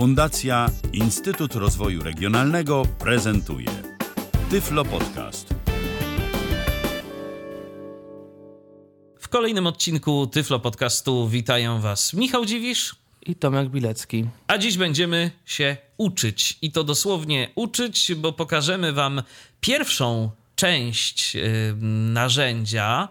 Fundacja Instytut Rozwoju Regionalnego prezentuje Tyflo Podcast. W kolejnym odcinku Tyflo Podcastu witają Was Michał Dziwisz i Tomek Bilecki. A dziś będziemy się uczyć i to dosłownie uczyć, bo pokażemy Wam pierwszą część yy, narzędzia,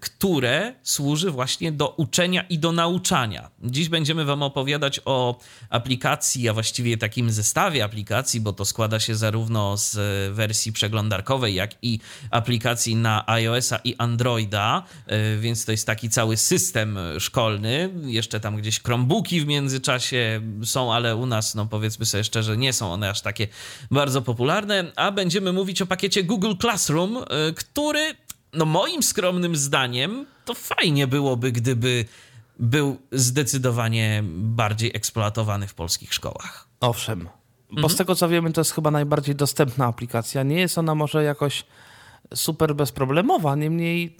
które służy właśnie do uczenia i do nauczania. Dziś będziemy Wam opowiadać o aplikacji, a właściwie takim zestawie aplikacji, bo to składa się zarówno z wersji przeglądarkowej, jak i aplikacji na iOS-a i Androida, e, więc to jest taki cały system szkolny. Jeszcze tam gdzieś Chromebooki w międzyczasie są, ale u nas, no powiedzmy sobie szczerze, nie są one aż takie bardzo popularne. A będziemy mówić o pakiecie Google Classroom, e, który no moim skromnym zdaniem, to fajnie byłoby, gdyby był zdecydowanie bardziej eksploatowany w polskich szkołach. Owszem. Bo mhm. z tego co wiemy, to jest chyba najbardziej dostępna aplikacja. Nie jest ona może jakoś super bezproblemowa, niemniej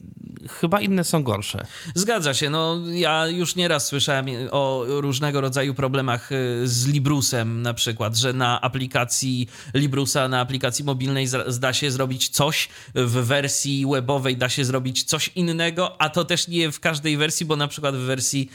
chyba inne są gorsze. Zgadza się. No, ja już nieraz słyszałem o różnego rodzaju problemach y, z Librusem na przykład, że na aplikacji Librusa, na aplikacji mobilnej da się zrobić coś, w wersji webowej da się zrobić coś innego, a to też nie w każdej wersji, bo na przykład w wersji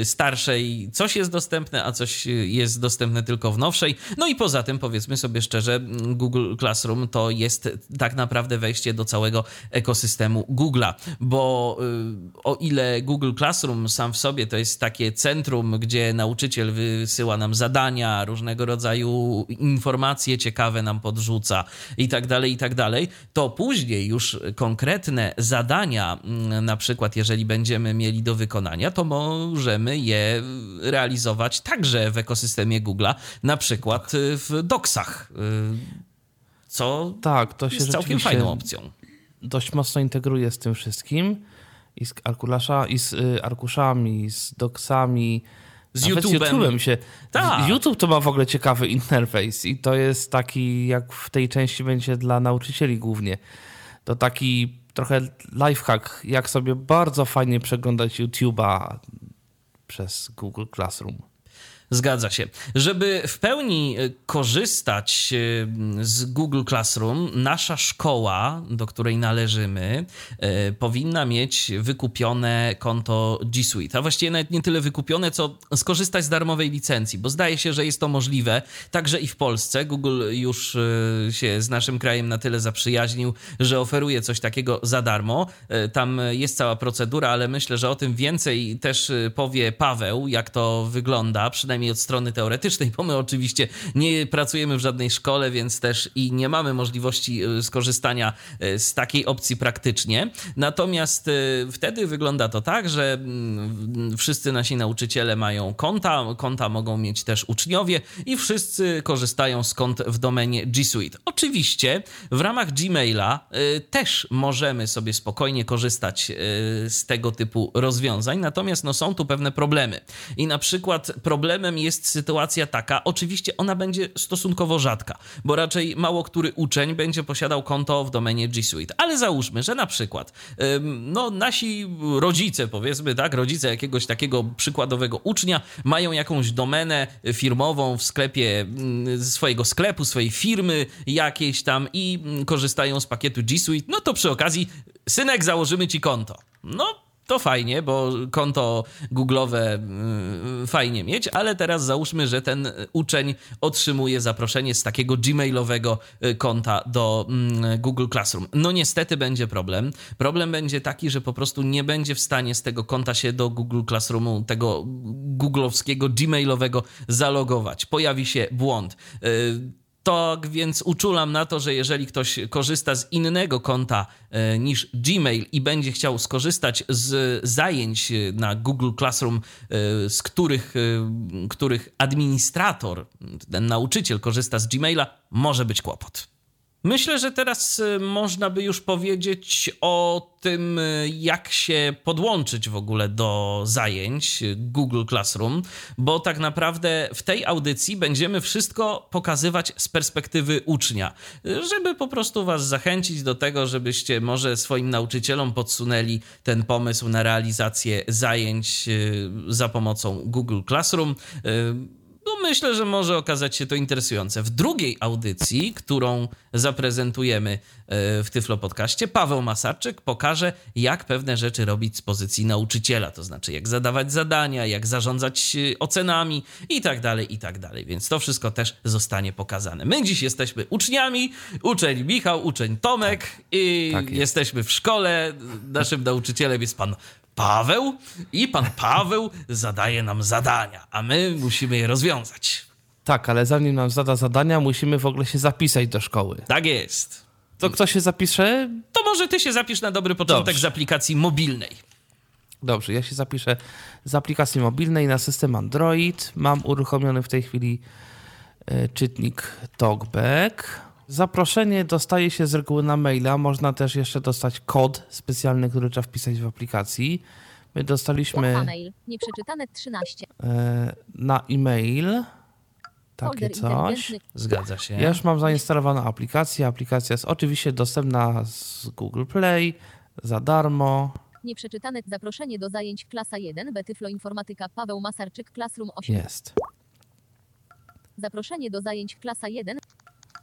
y, starszej coś jest dostępne, a coś jest dostępne tylko w nowszej. No i poza tym powiedzmy sobie szczerze, Google Classroom to jest tak naprawdę wejście do całego ekosystemu Google'a bo y, o ile Google Classroom sam w sobie to jest takie centrum, gdzie nauczyciel wysyła nam zadania, różnego rodzaju informacje ciekawe nam podrzuca i tak dalej, i tak dalej, to później już konkretne zadania, mm, na przykład jeżeli będziemy mieli do wykonania, to możemy je realizować także w ekosystemie Google'a, na przykład w doksach. Co tak, to się jest całkiem fajną opcją dość mocno integruje z tym wszystkim i z, arkulasza, i z y, arkuszami, z doksami, z YouTube'em. się. Tak. YouTube to ma w ogóle ciekawy interfejs i to jest taki, jak w tej części będzie dla nauczycieli głównie. To taki trochę lifehack, jak sobie bardzo fajnie przeglądać YouTube'a przez Google Classroom. Zgadza się. Żeby w pełni e, korzystać e, z Google Classroom, nasza szkoła, do której należymy, e, powinna mieć wykupione konto G Suite. A właściwie nawet nie tyle wykupione, co skorzystać z darmowej licencji, bo zdaje się, że jest to możliwe także i w Polsce. Google już się z naszym krajem na tyle zaprzyjaźnił, że oferuje coś takiego za darmo. Tam jest cała procedura, ale myślę, że o tym więcej też powie Paweł, jak to wygląda, przynajmniej przynajmniej od strony teoretycznej, bo my oczywiście nie pracujemy w żadnej szkole, więc też i nie mamy możliwości y, skorzystania y, z takiej opcji praktycznie. Natomiast y, wtedy wygląda to tak, że mm, wszyscy nasi nauczyciele mają konta, konta mogą mieć też uczniowie i wszyscy korzystają z kont w domenie G Suite. Oczywiście w ramach Gmaila też możemy sobie spokojnie korzystać z tego typu rozwiązań, natomiast no, są tu pewne problemy. I na przykład problemem problemem jest sytuacja taka, oczywiście ona będzie stosunkowo rzadka, bo raczej mało który uczeń będzie posiadał konto w domenie G Suite. Ale załóżmy, że na przykład no, nasi rodzice, powiedzmy tak, rodzice jakiegoś takiego przykładowego ucznia mają jakąś domenę firmową w sklepie mm, swojego sklepu, swojej firmy jakiejś tam i mm, korzystają z pakietu G Suite, no to przy okazji synek założymy ci konto. No, to fajnie, bo konto Google'owe y, fajnie mieć, ale teraz załóżmy, że ten uczeń otrzymuje zaproszenie z takiego gmailowego y, konta do mm, Google Classroom. No niestety będzie problem. Problem będzie taki, że po prostu nie będzie w stanie z tego konta się do Google Classroomu, tego googlowskiego gmailowego zalogować. Pojawi się błąd y, tak więc uczulam na to, że jeżeli ktoś korzysta z innego konta e, niż Gmail i będzie chciał skorzystać z zajęć na Google Classroom, e, z których, e, których administrator, ten nauczyciel korzysta z Gmaila, może być kłopot. Myślę, że teraz y, można by już powiedzieć o tym, y, jak się podłączyć w ogóle do zajęć Google Classroom, bo tak naprawdę w tej audycji będziemy wszystko pokazywać z perspektywy ucznia, żeby po prostu Was zachęcić do tego, żebyście może swoim nauczycielom podsunęli ten pomysł na realizację zajęć y, za pomocą Google Classroom. No myślę, że może okazać się to interesujące. W drugiej audycji, którą zaprezentujemy e, w Tyflo Podcaście, Paweł Masarczyk pokaże, jak pewne rzeczy robić z pozycji nauczyciela, to znaczy jak zadawać zadania, jak zarządzać e, ocenami i tak dalej, i tak dalej. Więc to wszystko też zostanie pokazane. My dziś jesteśmy uczniami, uczeń Michał, uczeń Tomek tak, i tak jest. jesteśmy w szkole. Naszym nauczycielem jest pan Paweł i pan Paweł zadaje nam zadania, a my musimy je rozwiązać. Tak, ale zanim nam zada zadania, musimy w ogóle się zapisać do szkoły. Tak jest. To kto się zapisze? To może ty się zapisz na dobry początek Dobrze. z aplikacji mobilnej. Dobrze, ja się zapiszę z aplikacji mobilnej na system Android. Mam uruchomiony w tej chwili e, czytnik TalkBack. Zaproszenie dostaje się z reguły na maila. Można też jeszcze dostać kod specjalny, który trzeba wpisać w aplikacji. My dostaliśmy. Mail. Nieprzeczytane 13. E, na e-mail. Takie coś. Zgadza się. Ja już mam zainstalowaną aplikację. Aplikacja jest oczywiście dostępna z Google Play za darmo. Nieprzeczytane zaproszenie do zajęć klasa 1 Betyflo Informatyka Paweł Masarczyk Classroom 8. Jest. Zaproszenie do zajęć klasa 1.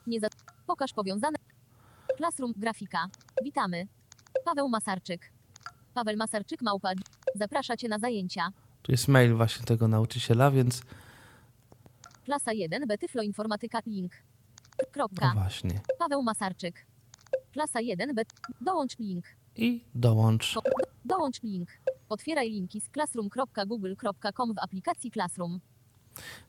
Nie za... Pokaż powiązane. Classroom, grafika. Witamy. Paweł Masarczyk. Paweł Masarczyk małpa. Zaprasza cię na zajęcia. Tu jest mail właśnie tego nauczyciela, więc... Klasa 1, Betyflo Informatyka, link. Kropka. No właśnie. Paweł Masarczyk. Klasa 1, bet... Dołącz link. I dołącz. Do, dołącz link. Otwieraj linki z classroom.google.com w aplikacji Classroom.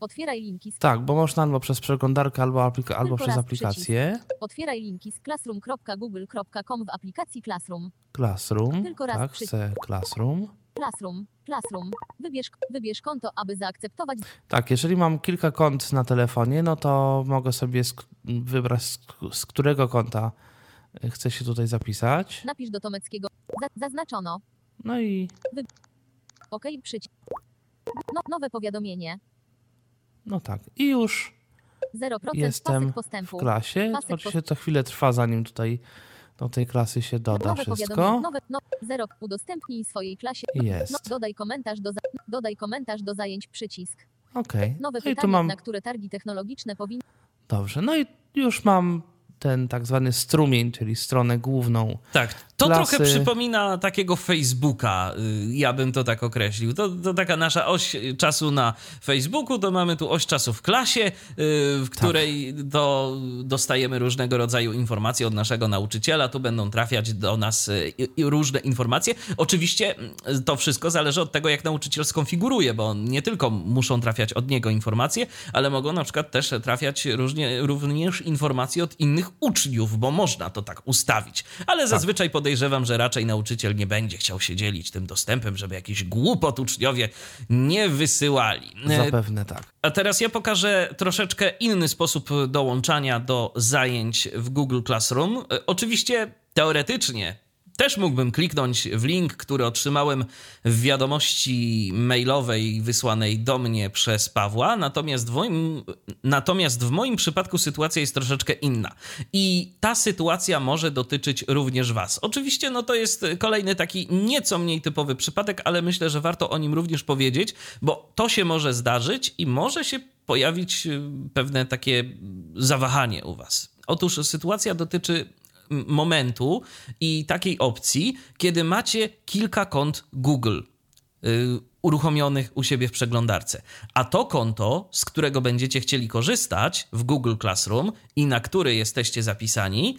Otwieraj linki. Z... Tak, bo można albo przez przeglądarkę, albo, aplika albo przez aplikację. Przycisk. Otwieraj linki z classroom.google.com w aplikacji Classroom. Classroom. Tylko raz tak, chcę Classroom. Classroom, Classroom. Wybierz, wybierz konto, aby zaakceptować. Tak, jeżeli mam kilka kont na telefonie, no to mogę sobie wybrać z, z którego konta chcę się tutaj zapisać. Napisz do Tomeckiego. zaznaczono. No i... Wy... OK, przycisk. No, nowe powiadomienie. No tak. I już 0% jestem w klasie. Pasek Oczywiście to chwilę trwa, zanim tutaj do tej klasy się doda nowe wszystko. Nowe, no, zero, udostępnij swojej klasie. Jest. No, dodaj, komentarz do dodaj komentarz do zajęć, przycisk. Okej. Okay. Nowe no pytanie, mam... na które targi technologiczne powinny... Dobrze, no i już mam ten tak zwany strumień, czyli stronę główną. Tak, to klasy. trochę przypomina takiego Facebooka, y, ja bym to tak określił. To, to taka nasza oś czasu na Facebooku, to mamy tu oś czasu w klasie, y, w której tak. to dostajemy różnego rodzaju informacje od naszego nauczyciela, tu będą trafiać do nas y, różne informacje. Oczywiście to wszystko zależy od tego, jak nauczyciel skonfiguruje, bo nie tylko muszą trafiać od niego informacje, ale mogą na przykład też trafiać różnie, również informacje od innych uczniów, bo można to tak ustawić. Ale tak. zazwyczaj podejrzewam, że raczej nauczyciel nie będzie chciał się dzielić tym dostępem, żeby jakiś głupot uczniowie nie wysyłali. Zapewne tak. A teraz ja pokażę troszeczkę inny sposób dołączania do zajęć w Google Classroom. Oczywiście teoretycznie też mógłbym kliknąć w link, który otrzymałem w wiadomości mailowej wysłanej do mnie przez Pawła, natomiast w moim, natomiast w moim przypadku sytuacja jest troszeczkę inna. I ta sytuacja może dotyczyć również Was. Oczywiście, no to jest kolejny taki nieco mniej typowy przypadek, ale myślę, że warto o nim również powiedzieć, bo to się może zdarzyć i może się pojawić y, pewne takie zawahanie u Was. Otóż sytuacja dotyczy momentu i takiej opcji, kiedy macie kilka kont Google y, uruchomionych u siebie w przeglądarce. A to konto, z którego będziecie chcieli korzystać w Google Classroom i na które jesteście zapisani,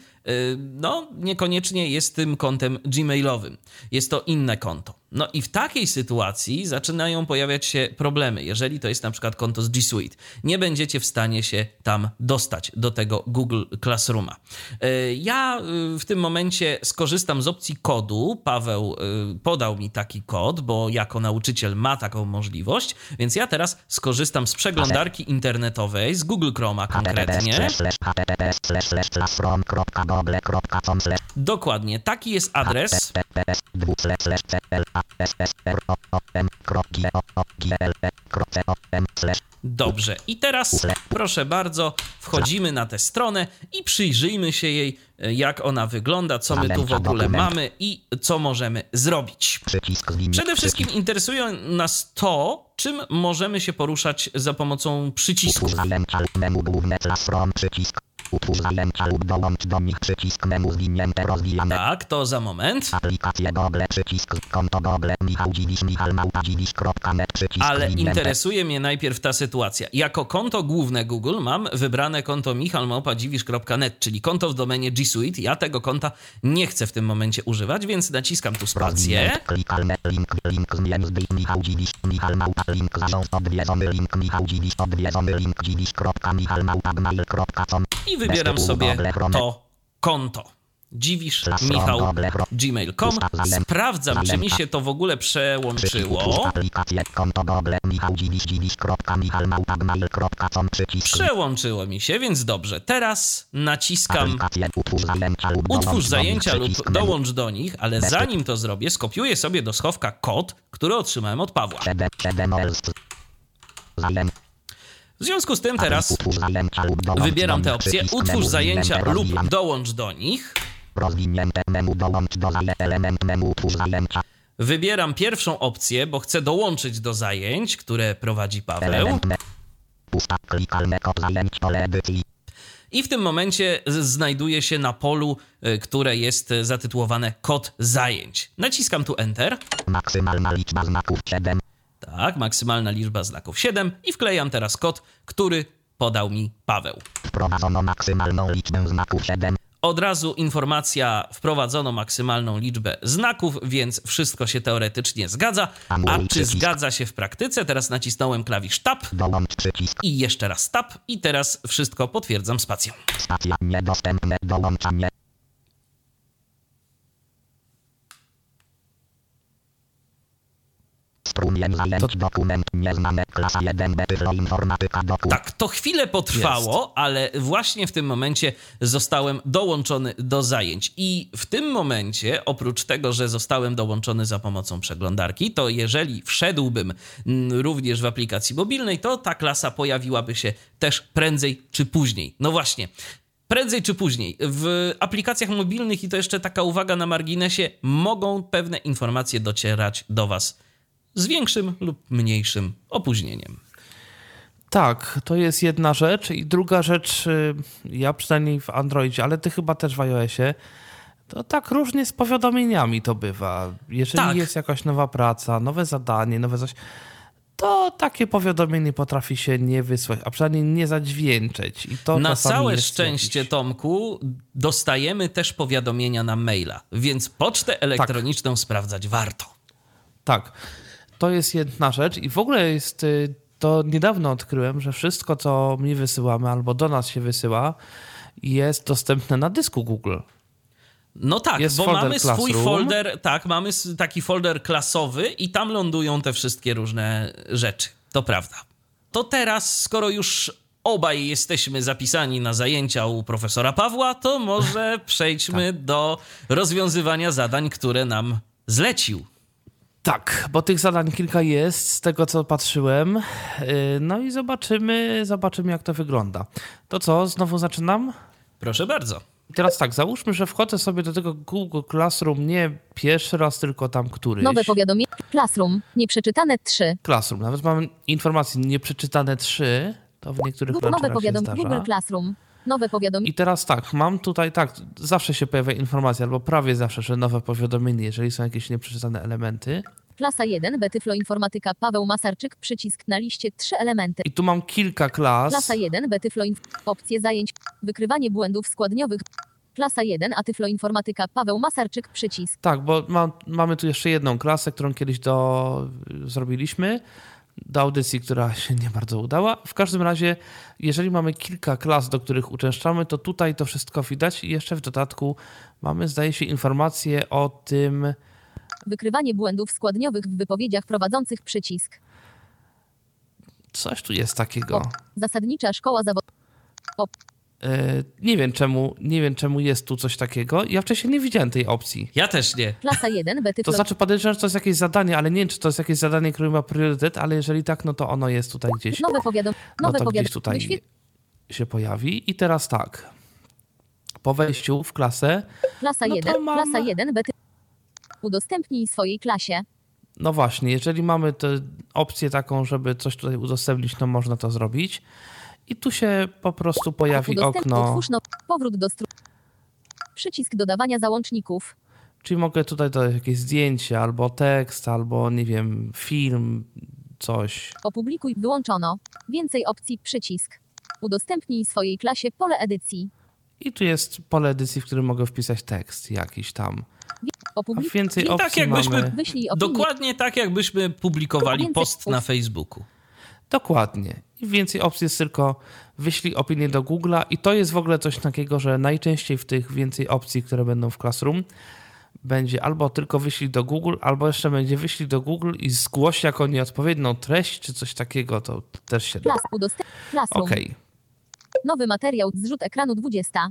no niekoniecznie jest tym kontem gmailowym. Jest to inne konto. No i w takiej sytuacji zaczynają pojawiać się problemy, jeżeli to jest na przykład konto z G Suite. Nie będziecie w stanie się tam dostać do tego Google Classrooma. Y, ja y, w tym momencie skorzystam z opcji kodu. Paweł podał mi taki kod, bo jako nauczyciel ma taką możliwość, więc ja teraz skorzystam z przeglądarki internetowej, z Google Chroma konkretnie. Dokładnie, taki jest adres. Dobrze. I teraz, proszę bardzo, wchodzimy na tę stronę i przyjrzyjmy się jej, e, jak ona wygląda, co my tu w ogóle mamy i co możemy zrobić. Przede wszystkim interesuje nas to, czym możemy się poruszać za pomocą przycisków. Utwórz zajęcia lub dołącz do nich przycisk menu zwinięte rozwijane. Tak, to za moment. Aplikacje Google przycisk konto Google Michał Dziwisz Michał Małpa Dziwisz.net przycisk Ale zwinięte. interesuje mnie najpierw ta sytuacja. Jako konto główne Google mam wybrane konto michalmałpadziwisz.net, czyli konto w domenie G Suite. Ja tego konta nie chcę w tym momencie używać, więc naciskam tu spację. Klikalne link link zmień z Michał Dziwisz Michał Małpa link zarząd odwiedzony link Michał Dziwisz odwiedzony link dziwisz.michał Małpa gmail.com i wybieram sobie to konto. Dziwisz Michał gmail.com. Sprawdzam, czy mi się to w ogóle przełączyło. Przełączyło mi się, więc dobrze. Teraz naciskam utwórz zajęcia lub dołącz do nich ale zanim to zrobię, skopiuję sobie do schowka kod, który otrzymałem od Pawła. Zajęcia W związku z tym teraz wybieram opcję. przycisk Utwórz zajęcia lub dołącz do nich. Wybieram pierwszą opcję, bo chcę dołączyć do zajęć, które prowadzi Paweł. I w tym momencie z- znajduję się na polu, y, które jest zatytułowane kod zajęć. Naciskam tu Enter. maksymalna liczba znaków 7 Tak, maksymalna liczba znaków 7 i wklejam teraz kod, który podał mi Paweł. wprowadzono maksymalną liczbę znaków 7 Od razu informacja, wprowadzono maksymalną liczbę znaków, więc wszystko się teoretycznie zgadza. A czy zgadza się w praktyce? Teraz nacisnąłem klawisz Tab i jeszcze raz Tab i teraz wszystko potwierdzam spacją. stacja niedostępne dołączanie strumień zajęć dokument nieznane klasa 1b tyflo informatyka dokument Tak, to chwilę potrwało, ale właśnie w tym momencie zostałem dołączony do zajęć. I w tym momencie, oprócz tego, że zostałem dołączony za pomocą przeglądarki, to jeżeli wszedłbym mm, również w aplikacji mobilnej, to ta klasa pojawiłaby się też prędzej czy później. No właśnie. Prędzej czy później w aplikacjach mobilnych, i to jeszcze taka uwaga na marginesie, mogą pewne informacje docierać do Was z większym lub mniejszym opóźnieniem. Tak, to jest jedna rzecz. I druga rzecz, y, ja przynajmniej w Androidzie, ale ty chyba też w iOSie, to tak różnie z powiadomieniami to bywa. Jeżeli Tak. jest jakaś nowa praca, nowe zadanie, nowe coś, to takie powiadomienie potrafi się nie wysłać, a przynajmniej nie zadźwięczeć. I to Na całe szczęście, jakiś- Tomku, dostajemy też powiadomienia na maila, więc pocztę elektroniczną sprawdzać warto. Tak, to jest jedna rzecz i w ogóle jest, y, to niedawno odkryłem, że wszystko, co mi wysyłamy albo do nas się wysyła, jest dostępne na dysku Google. No tak, Jest bo mamy swój Classroom. folder, tak, mamy taki folder klasowy i tam lądują te wszystkie różne rzeczy. To prawda. To teraz, skoro już obaj jesteśmy zapisani na zajęcia u profesora Pawła, to może przejdźmy do rozwiązywania zadań, które nam zlecił. Tak, bo tych zadań kilka jest, z tego co patrzyłem. Y, No i zobaczymy, zobaczymy jak to wygląda. To co, znowu zaczynam? Proszę bardzo. I teraz tak, załóżmy, że wchodzę sobie do tego Google Classroom nie pierwszy raz, tylko tam któryś. Nowe powiadomienie. Classroom. Nieprzeczytane 3. Classroom. Nawet mam informacje nieprzeczytane trzy. To w niektórych Nowe launcherach się powiadomienie. Google. Classroom. Nowe powiadomienie. I teraz tak, mam tutaj tak, zawsze się pojawia informacja, albo prawie zawsze, że nowe powiadomienie, jeżeli są jakieś nieprzeczytane elementy. Klasa 1. Betyflo Informatyka. Paweł Masarczyk. Przycisk na liście. Trzy elementy. I tu mam kilka klas. Klasa 1. Betyflo Inf... Opcje zajęć. Wykrywanie błędów składniowych. Klasa 1. Atyflo Informatyka. Paweł Masarczyk. Przycisk. Tak, bo mam, mamy tu jeszcze jedną klasę, którą kiedyś do, zrobiliśmy, do audycji, która się nie bardzo udała. W każdym razie, jeżeli mamy kilka klas, do których uczęszczamy, to tutaj to wszystko widać i jeszcze w dodatku mamy, zdaje się, informacje o tym, Wykrywanie błędów składniowych w wypowiedziach prowadzących. Przycisk. coś tu jest takiego. Zasadnicza szkoła zawodowa. E, nie wiem czemu, nie wiem czemu jest tu coś takiego. Ja wcześniej nie widziałem tej opcji. Ja też nie. Klasa 1 B To znaczy podejrzewam, że to jest jakieś zadanie, ale nie wiem, czy to jest jakieś zadanie, które ma priorytet, ale jeżeli tak, no to ono jest tutaj gdzieś. Nowe powiadom No nowe to gdzieś tutaj się pojawi. I teraz tak. Po wejściu w klasę, Klasa No to 1 mam- Klasa 1 B Ty- Udostępnij swojej klasie. no właśnie, jeżeli mamy tę opcję taką, żeby coś tutaj udostępnić, no można to zrobić. I tu się po prostu pojawi okno, no, powrót do. Przycisk dodawania załączników. czyli mogę tutaj dodać jakieś zdjęcie, albo tekst, albo nie wiem, film, coś. Opublikuj wyłączono. Więcej opcji przycisk. Udostępnij swojej klasie pole edycji. I tu jest pole edycji, w którym mogę wpisać tekst jakiś tam. A Opublikuj więcej I tak opcji jakbyśmy- mamy. Dokładnie tak, jakbyśmy publikowali post na Facebooku. Dokładnie. I więcej opcji jest tylko wyślij opinię do Google'a i to jest w ogóle coś takiego, że najczęściej w tych więcej opcji, które będą w Classroom, będzie albo tylko wyślij do Google, albo jeszcze będzie wyślij do Google i zgłoś jako nieodpowiednią treść, czy coś takiego, to też się da. Okej. Nowy materiał. Zrzut ekranu 20.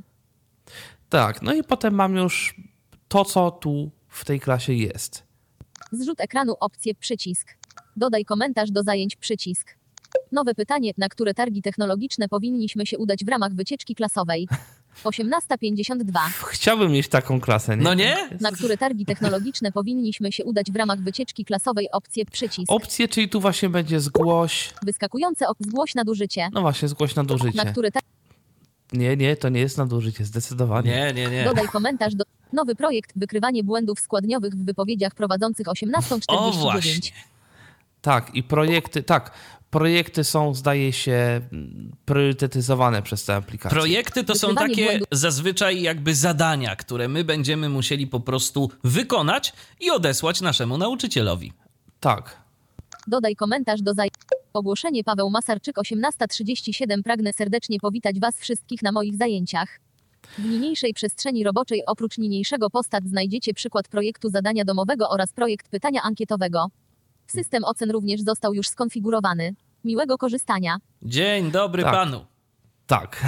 Tak, no i potem mam już to, co tu w tej klasie jest. Zrzut ekranu opcje przycisk. Dodaj komentarz do zajęć przycisk. Nowe pytanie, na które targi technologiczne powinniśmy się udać w ramach wycieczki klasowej. 18.52. Chciałbym mieć taką klasę, nie? No nie? Na które targi technologiczne powinniśmy się udać w ramach wycieczki klasowej opcje przycisk. Opcje, czyli tu właśnie będzie zgłoś, Wyskakujące op- zgłoś nadużycie. no właśnie, zgłoś nadużycie. Na które ta- Nie, nie, to nie jest nadużycie, zdecydowanie. Nie, nie, nie. dodaj komentarz do nowy projekt wykrywanie błędów składniowych w wypowiedziach prowadzących 18.49. O właśnie. Tak, i projekty, tak, projekty są, zdaje się, priorytetyzowane przez tę aplikację. Projekty to są takie zazwyczaj jakby zadania, które my będziemy musieli po prostu wykonać i odesłać naszemu nauczycielowi. Tak. Dodaj komentarz do zaj... Ogłoszenie Paweł Masarczyk 18.37 Pragnę serdecznie powitać Was wszystkich na moich zajęciach. W niniejszej przestrzeni roboczej oprócz niniejszego postat znajdziecie przykład projektu zadania domowego oraz projekt pytania ankietowego. System ocen również został już skonfigurowany. Miłego korzystania. Dzień dobry Tak. panu. Tak.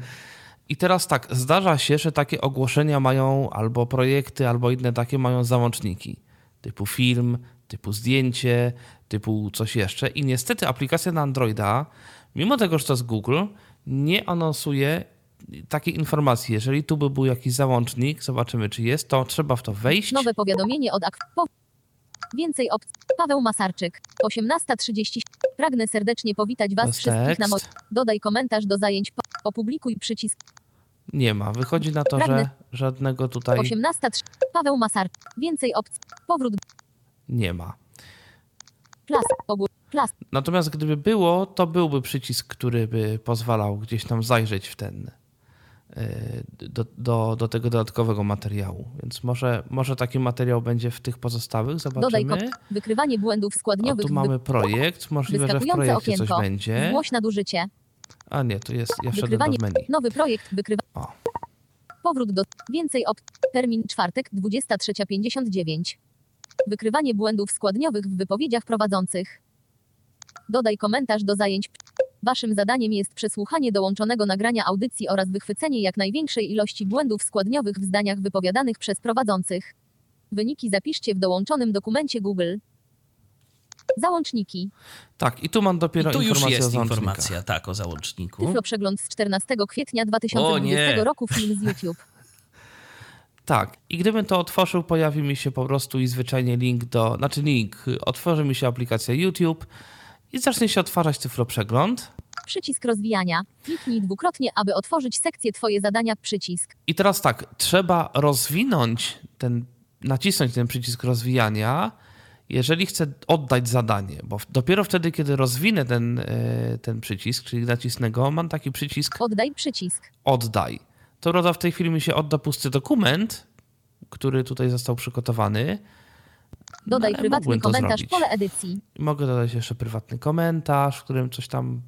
I teraz tak, zdarza się, że takie ogłoszenia mają albo projekty, albo inne takie mają załączniki. Typu film, typu zdjęcie, typu coś jeszcze. I niestety aplikacja na Androida, mimo tego, że to jest Google, nie anonsuje takiej informacji. Jeżeli tu by był jakiś załącznik, zobaczymy czy jest, to trzeba w to wejść. Nowe powiadomienie od ak... Po... Więcej opcji. Paweł Masarczyk. 18.30. Pragnę serdecznie powitać Was jest wszystkich na moich... Dodaj komentarz do zajęć. Po... Opublikuj przycisk. Nie ma. Wychodzi na to, że Pragnę- żadnego tutaj 18.03. Paweł Masarczyk. Więcej opcji. Powrót. nie ma. Klas. Ogół. Klas. Natomiast gdyby było, to byłby przycisk, który by pozwalał gdzieś tam zajrzeć w ten do, do, do tego dodatkowego materiału. Więc może, może taki materiał będzie w tych pozostałych. Dodaj kop. Zobaczymy. Wykrywanie błędów O, składniowych. tu w wy... mamy projekt. Możliwe, że w projekcie coś okienko. będzie. Zgłoś nadużycie. A nie, tu jest. Ja Wykrywanie. menu. Nowy projekt. Wykrywa. O. Powrót do. Więcej opcji. Termin czwartek 23.59. Wykrywanie błędów składniowych w wypowiedziach prowadzących. Dodaj komentarz do zajęć. Waszym zadaniem jest przesłuchanie dołączonego nagrania audycji oraz wychwycenie jak największej ilości błędów składniowych w zdaniach wypowiadanych przez prowadzących. Wyniki zapiszcie w dołączonym dokumencie Google. Załączniki. Tak, i tu mam dopiero I tu już informację o jest informacja, tak, o załączniku. Tyflo przegląd z 14 kwietnia O 2020 nie. roku film z YouTube. Tak. I gdybym to otworzył, pojawi mi się po prostu i zwyczajnie link do, znaczy link, otworzy mi się aplikacja YouTube i zacznie się odtwarzać cyfroprzegląd. Przycisk rozwijania. Kliknij dwukrotnie, aby otworzyć sekcję Twoje zadania. Przycisk. I teraz tak, trzeba rozwinąć ten, nacisnąć ten przycisk rozwijania, jeżeli chcę oddać zadanie, bo dopiero wtedy, kiedy rozwinę ten, e, ten przycisk, czyli nacisnę go, mam taki przycisk Oddaj przycisk. oddaj. To prawda, w tej chwili mi się odda pusty dokument, który tutaj został przygotowany. Dodaj ale prywatny komentarz zrobić. pole edycji. Mogę dodać jeszcze prywatny komentarz, w którym coś tam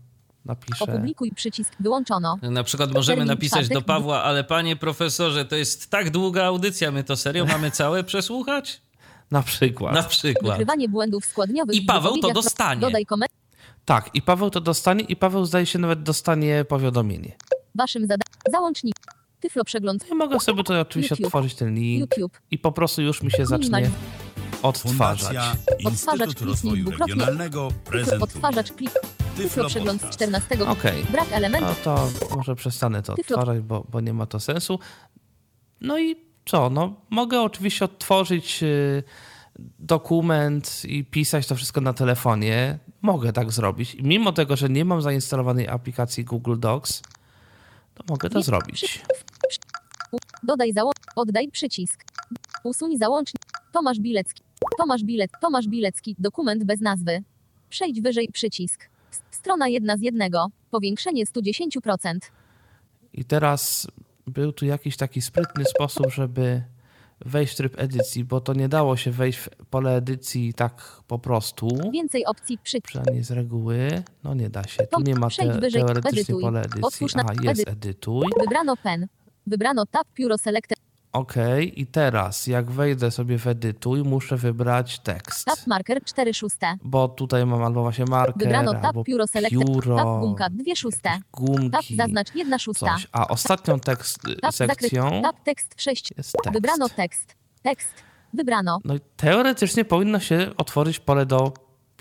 napiszę. Opublikuj przycisk. Wyłączono. Na przykład możemy napisać do. Pawła, ale panie profesorze, to jest tak długa audycja, my to serio mamy całe przesłuchać? Na przykład. Na przykład. Wykrywanie błędów składniowych. I Paweł to dostanie. Dodaj komentarz. Tak, i Paweł to dostanie, i Paweł zdaje się nawet dostanie powiadomienie. Waszym zadaniem. Załącznik. Tyflo przegląd. I mogę sobie tutaj oczywiście YouTube. otworzyć ten link YouTube. i po prostu już mi się zacznie Minimalizm. Odtwarzać. Fundacja Odtwarzacz Instytut kliknij Rozwoju dwukrotnie. Regionalnego prezentuje odtwarzacz klik. Tyflo przegląd z Podcast. 14. Okej. Brak elementu. No to może przestanę to Tyflo. odtwarzać, bo, bo nie ma to sensu. No i co? No, mogę oczywiście odtworzyć y, dokument i pisać to wszystko na telefonie. Mogę tak zrobić. I mimo tego, że nie mam zainstalowanej aplikacji Google Docs, to mogę to zrobić. Dodaj załącznik. Oddaj przycisk. Usuń załącznik. Tomasz Bilecki. Tomasz Bilet. Tomasz Bilecki. Dokument bez nazwy. Przejdź wyżej przycisk. Strona jedna z jednego. Powiększenie 110%. I teraz był tu jakiś taki sprytny sposób, żeby wejść w tryb edycji, bo to nie dało się wejść w pole edycji tak po prostu. Więcej opcji przycisk. Przynajmniej z reguły. No nie da się. Tu nie ma te, wyżej, teoretycznie edytuj. pole edycji. Otwórz na- Aha, jest edy- edytuj. Wybrano pen. Wybrano tab pióro selected. Okej, i teraz jak wejdę sobie w edytuj, muszę wybrać tekst. Tab marker 4 szóste. Bo tutaj mam albo właśnie marker, Wybrano tab albo pióro selected. pióro, Tab gumka 2 szóste. Tab gumki, zaznacz 1 szósta. coś. A ostatnią tekst, Tab zakryty. sekcją Tab tekst 6. jest tekst. Wybrano tekst. Tekst. Wybrano. No i teoretycznie powinno się otworzyć pole do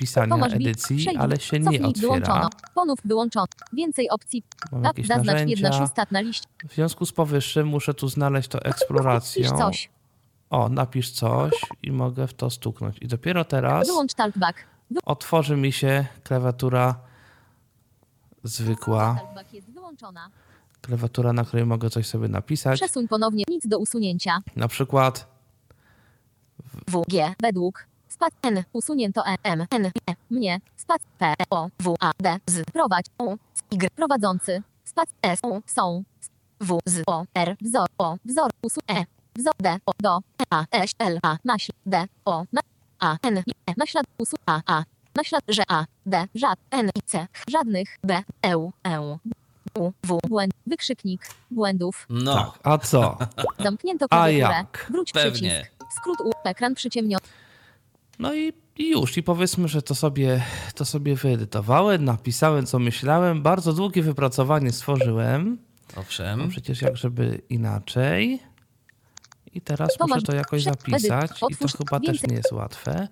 pisania Tomasz Bil- edycji, przejdź. ale się nie Cofnij, otwiera. Wyłączono. Ponów wyłączono. Więcej opcji. Mam jakieś zaznacz 1 narzędzia. szósta na liście. W związku z powyższym muszę tu znaleźć to eksploracją. Pisz coś. O, napisz coś i mogę w to stuknąć. I dopiero teraz Wyłącz talkback. otworzy mi się klawiatura zwykła, Talkback jest wyłączona. klawiatura, na której mogę coś sobie napisać. Przesuń ponownie. Nic do usunięcia. Na przykład W, G, według. Spac, N, usunięto E, M, N, E, mnie, spac, P, O, W, A, D, Z, prowadź, U, Y, prowadzący, spac, S, U, są, W, Z, O, R, wzor, O, wzor, usu, E, wzor, D, O, do, E, A, S, L, A, naśl, D, O, na, A, N, E, naślad, usu, A, A, naślad, że A, D, żad, N, I, C, żadnych, B, E, E, U, W, błęd, wykrzyknik, błędów, No, tak, a co? zamknięto A klawiaturę, jak? wróć Pewnie. przycisk, skrót U, ekran przyciemniony. No i, i już. I powiedzmy, że to sobie, to sobie wyedytowałem, napisałem, co myślałem. Bardzo długie wypracowanie stworzyłem. No owszem. przecież jak żeby inaczej. I teraz Tomasz, muszę to jakoś zapisać. I to chyba też nie jest łatwe.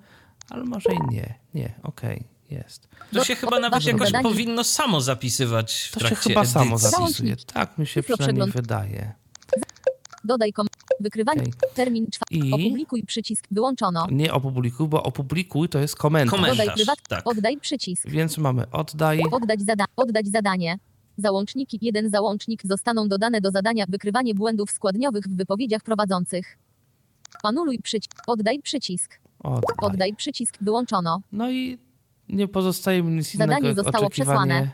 Ale może i nie. Nie, okej, jest. To się chyba nawet Wasze jakoś powinno samo zapisywać w To się trakcie chyba samo edycji. zapisuje. Tak mi się przynajmniej wydaje. Dodaj kom. Wykrywanie. Okej. Termin czwarty. I- Opublikuj przycisk. Wyłączono. Nie opublikuj, bo opublikuj to jest komentarz. Komentarz. Dodaj prywat. tak. Oddaj przycisk. Więc mamy oddaj. Oddać, zada oddać zadanie. Załączniki. Jeden załącznik zostaną dodane do zadania wykrywanie błędów składniowych w wypowiedziach prowadzących. Anuluj przycisk. Oddaj przycisk. Oddaj. Oddaj przycisk. Wyłączono. No i nie pozostaje mi nic Zadanie innego jak zostało przesłane.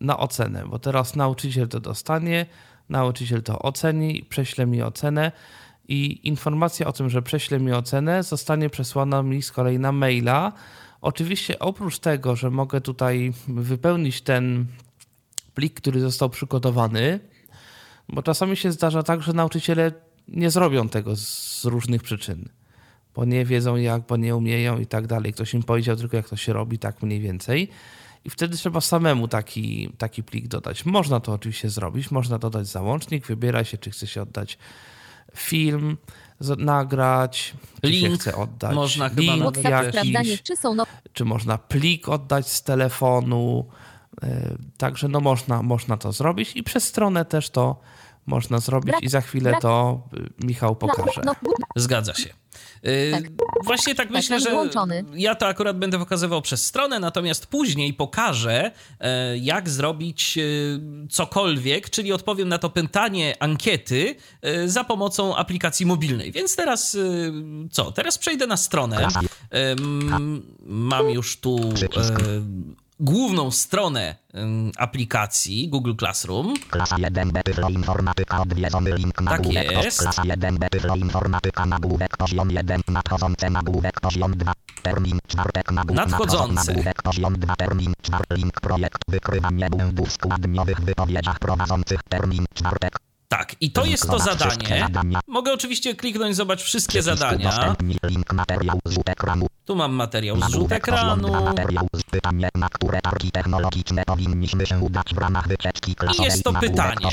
na ocenę, bo teraz nauczyciel to dostanie, nauczyciel to oceni, prześle mi ocenę i informacja o tym, że prześle mi ocenę zostanie przesłana mi z kolei na maila. Oczywiście oprócz tego, że mogę tutaj wypełnić ten plik, który został przygotowany, bo czasami się zdarza tak, że nauczyciele nie zrobią tego z różnych przyczyn bo nie wiedzą jak, bo nie umieją i tak dalej. Ktoś im powiedział tylko jak to się robi, tak mniej więcej. I wtedy trzeba samemu taki, taki plik dodać. Można to oczywiście zrobić, można dodać załącznik, wybiera się, czy chce się oddać film, z- nagrać, czy się Link chce oddać można chyba link. Sprawdzanie, jakiś, czy są no czy można plik oddać z telefonu. Yy, Także no można, można to zrobić i przez stronę też to można zrobić i za chwilę to y, Michał pokaże. no, no, Zgadza się. Yy, Tak. Właśnie tak myślę, że wyłączony. ja to akurat będę pokazywał przez stronę, natomiast później pokażę, e, jak zrobić e, cokolwiek, czyli odpowiem na to pytanie ankiety e, za pomocą aplikacji mobilnej. Więc teraz co? Teraz przejdę na stronę. Mam już tu główną stronę aplikacji Google Classroom. Klasa 1B Tyflo Informatyka odwiedzony link Tak nagłówek jest. Klasa 1B Tyflo Informatyka nagłówek poziom 1 nadchodzące nagłówek poziom 2 termin czwartek nagłówek Nadchodzący. nagłówek poziom 2 termin czwartek link projekt wykrywanie błędów składniowych w wypowiedziach prowadzących termin czwartek Tak, i to jest to zadanie. Mogę oczywiście kliknąć, zobacz wszystkie zadania. Tu mam materiał zrzut Nagłówek poziom ekranu. 2 materiał z pytanie na które targi technologiczne powinniśmy się udać w ramach wycieczki klasowej jest to pytanie.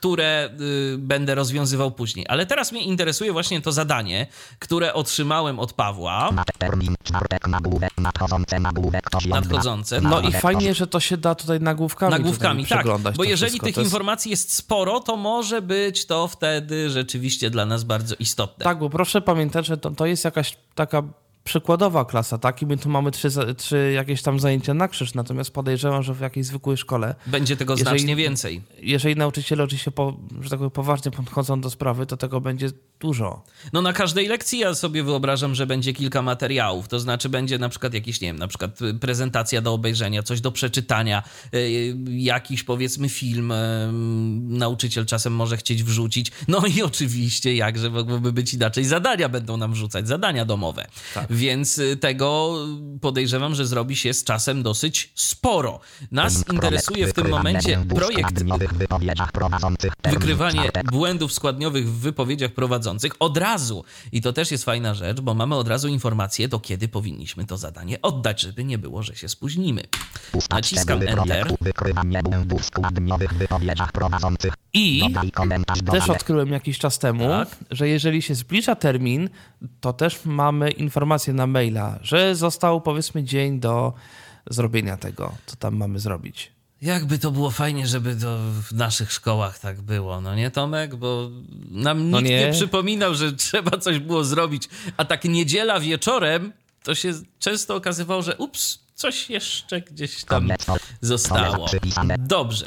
Poziom 2 które y, będę rozwiązywał później. Ale teraz mnie interesuje właśnie to zadanie, które otrzymałem od Pawła. Termin czwartek nagłówek nadchodzące nagłówek Nadchodzące. No i fajnie, że to się da tutaj nagłówkami, Nagłówkami, tutaj tak. przeglądać Bo jeżeli wszystko. tych jest- informacji jest sporo, to może być to wtedy rzeczywiście dla nas bardzo istotne. Tak, bo proszę pamiętać, że to, to jest jakaś taka przykładowa klasa, tak? I my tu mamy trzy, trzy jakieś tam zajęcia na krzyż, natomiast podejrzewam, że w jakiejś zwykłej szkole, Będzie tego Jeżeli- znacznie więcej. jeżeli nauczyciele oczywiście, po, że tak powiem, poważnie podchodzą do sprawy, to tego będzie dużo. No na każdej lekcji ja sobie wyobrażam, że będzie kilka materiałów, to znaczy będzie na przykład jakiś, nie wiem, na przykład y, prezentacja do obejrzenia, coś do przeczytania, y, jakiś powiedzmy film y, nauczyciel czasem może chcieć wrzucić. No i oczywiście, jakże mogłoby być inaczej, zadania będą nam wrzucać, zadania domowe. Więc y, tego podejrzewam, że zrobi się z czasem dosyć sporo. Nas interesuje w tym momencie projekt wykrywanie błędów składniowych w wypowiedziach prowadzących od razu. I to też jest fajna rzecz, bo mamy od razu informację, do kiedy powinniśmy to zadanie oddać, żeby nie było, że się spóźnimy. Naciskam Enter. projektu Wykrywanie błędów składniowych w wypowiedziach prowadzących. I też odkryłem jakiś czas temu, Tak. że jeżeli się zbliża termin, to też mamy informację na maila, że został powiedzmy dzień do zrobienia tego, co tam mamy zrobić. Jakby to było fajnie, żeby to w naszych szkołach tak było, no nie Tomek? Bo nam No nikt nie. nie. przypominał, że trzeba coś było zrobić. A tak niedziela wieczorem to się często okazywało, że ups, coś jeszcze gdzieś tam zostało. Dobrze.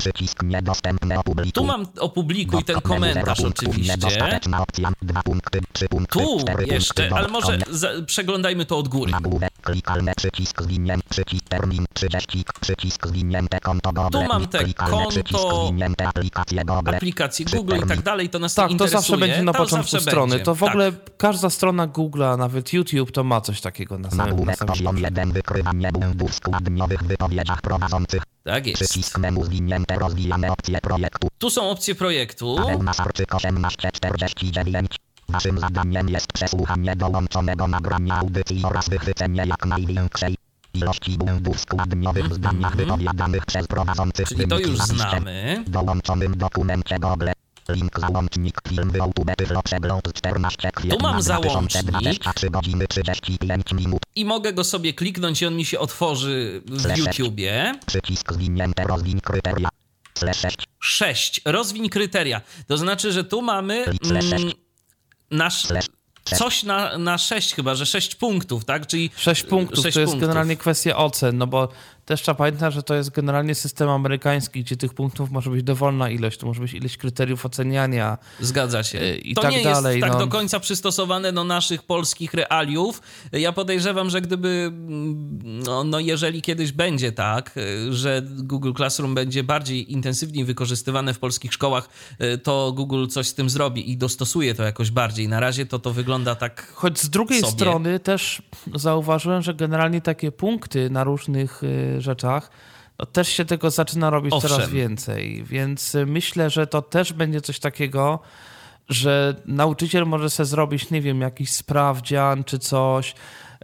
Przycisk niedostępny opublikuj. Tu mam opublikuj ten komentarz oczywiście. Niedostateczna opcja. Dwa punkty, trzy punkty, Tu cztery jeszcze, punkty, ale może za, przeglądajmy to od góry. Klikalne, przycisk przycisk termin, 30, przycisk zwinięte konto Google. Tu mam te konto, aplikacje Google. Aplikacje Google i tak dalej, to nas Tak, to interesuje. zawsze będzie na To początku strony. będzie. To w Tak. ogóle każda strona Google'a, nawet YouTube, to ma coś takiego na samym, na samym poziom 1 wykrywanie błędów składniowych w wypowiedziach prowadzących. Tak jest. Przycisk menu zwinięte rozwijane opcje projektu. Tu są opcje projektu. Paweł Masarczyk 1849. Waszym zadaniem jest przesłuchanie dołączonego nagrania audycji oraz wychwycenie jak największej ilości błędów składniowych w zdaniach wypowiadanych przez prowadzących. Czyli to już znamy. W dołączonym dokumencie Google. Link załącznik film YouTube Tyflo przegląd 14 kwietnia Tu mam 2023 godziny 35 minut. I mogę go sobie kliknąć i on mi się otworzy w Slash. YouTubie. Przycisk zwinięte rozwiń kryteria. Slash 6. 6. Rozwiń kryteria. To znaczy, że tu mamy mm, nasz, coś na, na 6 chyba, że 6 punktów, tak? Czyli 6 punktów sześć to jest punktów. generalnie kwestia ocen, no bo też trzeba pamiętać, że to jest generalnie system amerykański, gdzie tych punktów może być dowolna ilość, to może być ilość kryteriów oceniania. Zgadza się. Yy, i to tak nie dalej, jest tak no. do końca przystosowane do naszych polskich realiów. Ja podejrzewam, że gdyby, mm, no, no jeżeli kiedyś będzie tak, y, że Google Classroom będzie bardziej intensywniej wykorzystywane w polskich szkołach, y, to Google coś z tym zrobi i dostosuje to jakoś bardziej. Na razie to to wygląda tak Choć z drugiej sobie. strony też zauważyłem, że generalnie takie punkty na różnych y, rzeczach, no też się tego zaczyna robić Owszem. coraz więcej, więc y, myślę, że to też będzie coś takiego, że nauczyciel może sobie zrobić, nie wiem, jakiś sprawdzian czy coś,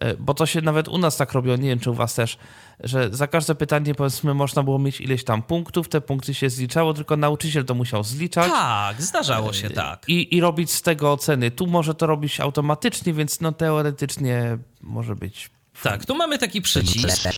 y, bo to się nawet u nas tak robiło, nie wiem czy u was też, że za każde pytanie powiedzmy można było mieć ileś tam punktów, te punkty się zliczało, tylko nauczyciel to musiał zliczać. tak, zdarzało się tak. I, I robić z tego oceny. Tu może to robić automatycznie, więc no teoretycznie może być. Tak, tu mamy taki przycisk.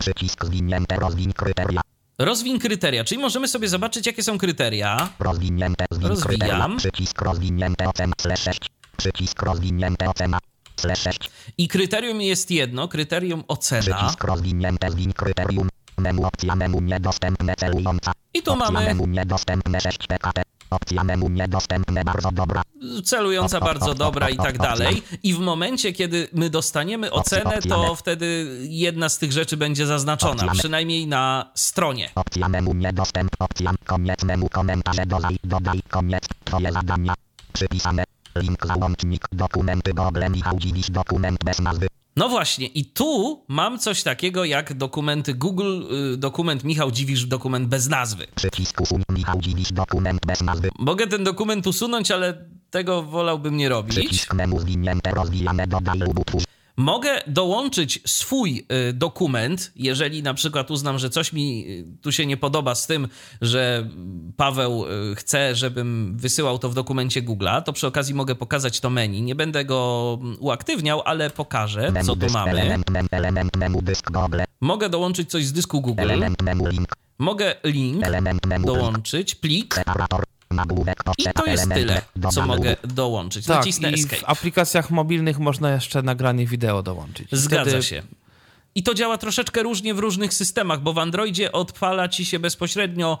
6. Przycisk zwinięte rozwiń kryteria. Rozwiń kryteria, czyli możemy sobie zobaczyć, jakie są kryteria. Rozwinięte zwin Rozwijam. kryteria. Przycisk rozwinięte ocena. Slash 6. Przycisk rozwinięte ocena. Slash 6. I kryterium jest jedno, kryterium ocena. Przycisk rozwinięte zwin kryterium. Menu opcja menu niedostępne celująca. I tu opcja mamy menu niedostępne 6 PKT. Opcja menu niedostępne bardzo dobra. celująca bardzo dobra i tak dalej. I w momencie, kiedy my dostaniemy ocenę, to wtedy jedna z tych rzeczy będzie zaznaczona, przynajmniej na stronie. Opcja menu niedostęp. Opcja koniec menu komentarze dodaj. Dodaj koniec. Twoje zadania. Przypisane. Link załącznik. Dokumenty Google Michał Dziwisz. Dokument bez nazwy. No właśnie, i tu mam coś takiego jak dokumenty Google, y, dokument Michał Dziwisz, dokument bez nazwy. Przycisk usuń Michał Dziwisz. Dokument bez nazwy. Mogę ten dokument usunąć, ale tego wolałbym nie robić. Przycisk menu zwinięte rozwijane dodaj lub utwórz. Mogę dołączyć swój y, dokument, jeżeli na przykład uznam, że coś mi y, tu się nie podoba z tym, że Paweł y, chce, żebym wysyłał to w dokumencie Google'a, to przy okazji mogę pokazać to menu. Nie będę go mm, uaktywniał, ale pokażę, co tu mamy. Mogę dołączyć coś z dysku Google. Mogę link dołączyć, plik. I to jest tyle, co mogę dołączyć. Tak, Nacisnę i Escape. w aplikacjach mobilnych można jeszcze nagranie wideo dołączyć. Zgadza Wtedy się. I to działa troszeczkę różnie w różnych systemach, bo w Androidzie odpala ci się bezpośrednio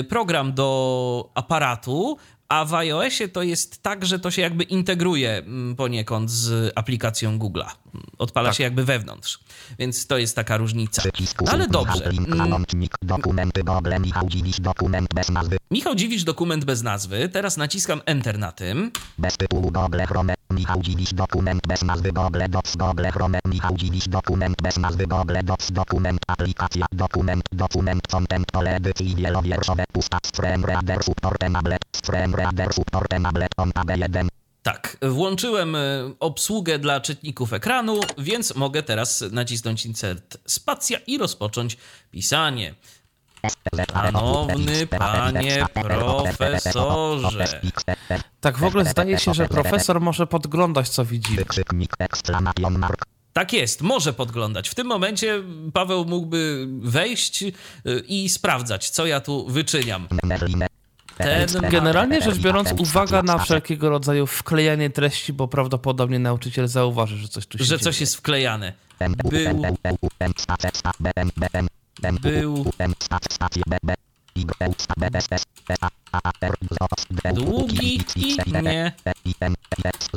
y, program do aparatu, a w iOSie to jest tak, że to się jakby integruje mm, poniekąd z aplikacją Google'a. Odpala Tak. się jakby wewnątrz. Więc to jest taka różnica. Przycisk Ale dobrze. Michał, Mm, Michał Dziwisz, dokument bez nazwy, Michał Dziwisz, dokument bez nazwy. Teraz naciskam Enter na tym. bez tytułu Google Chrome, Michał Dziwisz, dokument bez nazwy Google Docs, Google Chrome, Michał Dziwisz, dokument bez nazwy Google Docs, dokument, aplikacja, dokument, dokument, content, pole edycji wielowierszowe, pusta, stream reader, stream reader, on AB1, Tak, włączyłem y, obsługę dla czytników ekranu, więc mogę teraz nacisnąć insert spacja i rozpocząć pisanie. Szanowny panie profesorze. Tak w ogóle zdaje się, że profesor może podglądać, co mark, Tak jest, może podglądać. W tym momencie Paweł mógłby wejść y, i sprawdzać, co ja tu wyczyniam. Ten Generalnie rzecz biorąc, uwaga na wszelkiego rodzaju wklejanie treści, bo prawdopodobnie nauczyciel zauważy, że coś tu się że dzieje. coś jest wklejane. Był, był długi i nie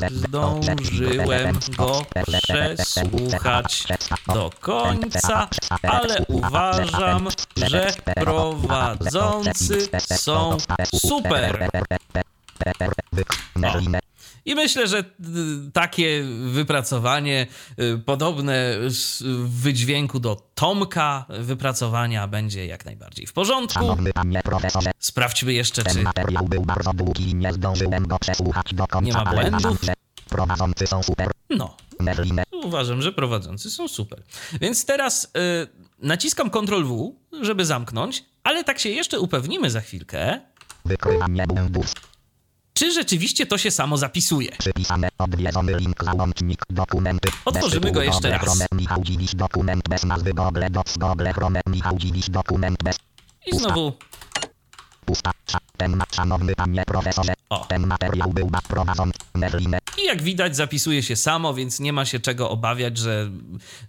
zdążyłem go przesłuchać do końca, ale uważam, że prowadzący są super. I myślę, że y, takie wypracowanie, y, podobne w wydźwięku do Tomka wypracowania będzie jak najbardziej w porządku. Sprawdźmy jeszcze, ten czy materiał był bardzo długi i nie zdążyłem go przesłuchać do końca, Nie ma błędów? prowadzący są super. no, uważam, że prowadzący są super. Więc teraz y, naciskam Ctrl W, żeby zamknąć, ale tak się jeszcze upewnimy za chwilkę, wykrywanie błędów, czy rzeczywiście to się samo zapisuje. przypisane, odwiedzony link, załącznik, dokumenty. Otworzymy go jeszcze raz. Michał Dziwisz, dokument bez nazwy Google Docs, Google Chrome, Michał Dziwisz, dokument bez I znowu pusta. Ten, szanowny panie profesorze, O. ten materiał był. Merlin, I jak widać, zapisuje się samo, więc nie ma się czego obawiać, że,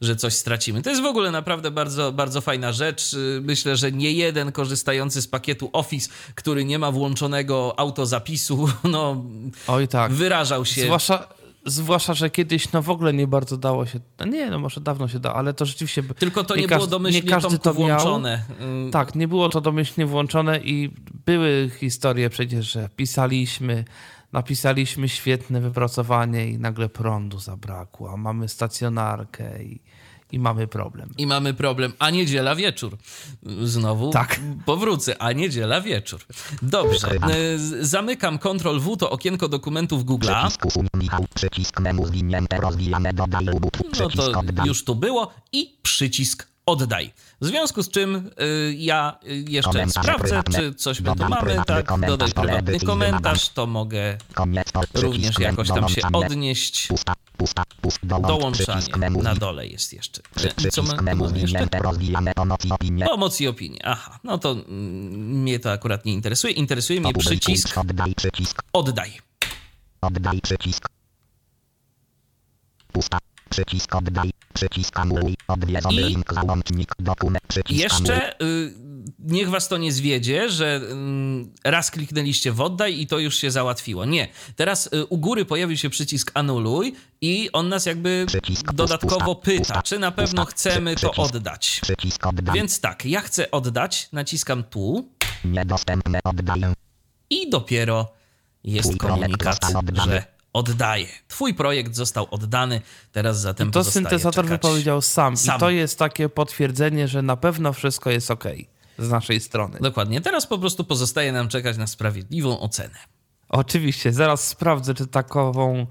że coś stracimy. To jest w ogóle naprawdę bardzo, bardzo fajna rzecz. Myślę, że nie jeden korzystający z pakietu Office, który nie ma włączonego autozapisu, no, Oj tak. wyrażał się. Zwłaszcza, zwłaszcza, że kiedyś no w ogóle nie bardzo dało się. No nie, no może dawno się da, ale to rzeczywiście. by- Tylko to nie, każdy- było domyślnie nie każdy to miał. włączone. Yy, Tak, nie było to domyślnie włączone i były historie przecież, że pisaliśmy, napisaliśmy świetne wypracowanie i nagle prądu zabrakło, a mamy stacjonarkę i, i mamy problem. I mamy problem, a niedziela wieczór. Znowu Tak. powrócę, a niedziela wieczór. Dobrze, z- zamykam Ctrl W, to okienko dokumentów Google'a. No to już tu było i przycisk oddaj. W związku z czym y, ja y, jeszcze Komentarze sprawdzę, prywatne. czy coś my tu mamy. prywatny Tak, komentarz, dodaj pole prywatny komentarz, to mogę również jakoś tam się odnieść. Dołączanie. Na dole jest jeszcze. co mamy jeszcze? pomoc i opinie. Aha, no to mm, mnie to akurat nie interesuje. Interesuje mnie Opublikuj, przycisk Oddaj przycisk, oddaj. oddaj przycisk. Pusta, przycisk oddaj, przycisk anuluj, odwiedzony I- link, załącznik, dokument. Jeszcze y, niech was to nie zwiedzie, że mm, raz kliknęliście w oddaj i to już się załatwiło. Nie. Teraz y, u góry pojawił się przycisk anuluj i on nas jakby Przycisk dodatkowo pusta, pyta, czy na pewno pusta, chcemy to oddać. Przycisk oddaj, Więc tak, ja chcę oddać, naciskam tu niedostępne oddaję. i dopiero jest Twój komunikat, że oddaję. Twój projekt został oddany, teraz zatem To pozostaje syntezator czekać. wypowiedział sam, Sam. i to jest takie potwierdzenie, że na pewno wszystko jest ok z naszej strony. Dokładnie. Teraz po prostu pozostaje nam czekać na sprawiedliwą ocenę. Oczywiście, zaraz sprawdzę, czy takową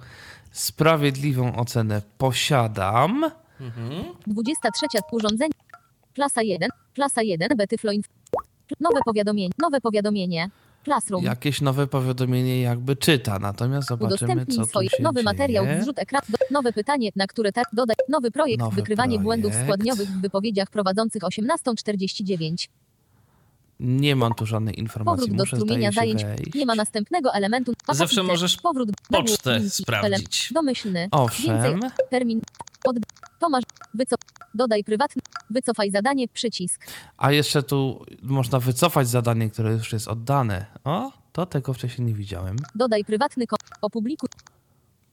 Sprawiedliwą ocenę posiadam. 23. Urządzenie. Klasa 1. Klasa 1. Betyflo Inf. Nowe powiadomienie. Nowe powiadomienie. Classroom. Jakieś nowe powiadomienie jakby czyta, natomiast zobaczymy, Udostępnij co swoje. Nowy dzieje. materiał, zrzut ekranu. Do, nowe pytanie, na które tak dodać. Nowy projekt. Nowy wykrywanie błędów projekt. składniowych w wypowiedziach prowadzących 1849. Nie mam tu żadnej informacji, Powrót do muszę strumienia zdaje się zajęć. wejść. Nie ma następnego elementu. Zawsze możesz Powrót. pocztę nagłówki, sprawdzić. Domyślny. Owszem. Więcej. Termin. Od. Tomasz. Wycof. Dodaj prywatny. Wycofaj zadanie. Przycisk. A jeszcze tu można wycofać zadanie, które już jest oddane. O, to tego wcześniej nie widziałem. Dodaj prywatny. Ko- opublikuj.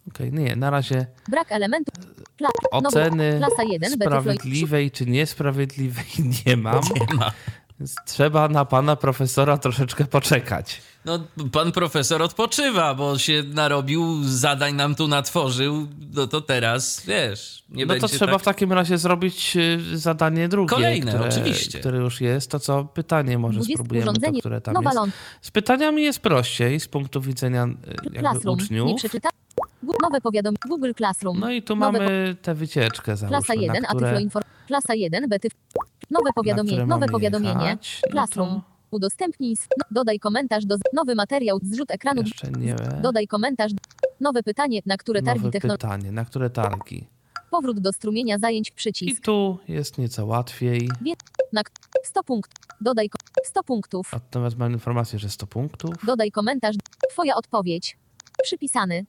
Okej, nie, na razie Brak elementu. Kla- nowy- oceny Klasa 1. Betyflo sprawiedliwej czy niesprawiedliwej nie mam. Nie ma. Więc trzeba na pana profesora troszeczkę poczekać. No, pan profesor odpoczywa, bo się narobił, zadań nam tu natworzył, no to teraz, wiesz, nie no będzie to trzeba tak... w takim razie zrobić y, zadanie drugie, Kolejne, które, oczywiście. które już jest. To co pytanie może 20 spróbujemy to, które tam Nowa jest. Z pytaniami jest prościej z punktu widzenia y, jakby uczniów. Nowe powiadomienie. Google Classroom. No i tu Nowe mamy tę wycieczkę załóżmy, Klasa 1, na a Tyflo Inform. Klasa 1, Betyf. Nowe powiadomienie. Nowe powiadomienie. jechać. No Classroom. Udostępnij. No, dodaj komentarz do. Nowy materiał. Zrzut ekranu. to jeszcze nie Dodaj komentarz. Nowe pytanie, na które targi nowe technologii. pytanie, na które targi. Powrót do strumienia zajęć. I Przycisk. tu jest nieco łatwiej. Na 100 punktów. Dodaj ko- 100 punktów. Natomiast mam informację, że 100 punktów. Dodaj komentarz. Twoja odpowiedź. Przypisany.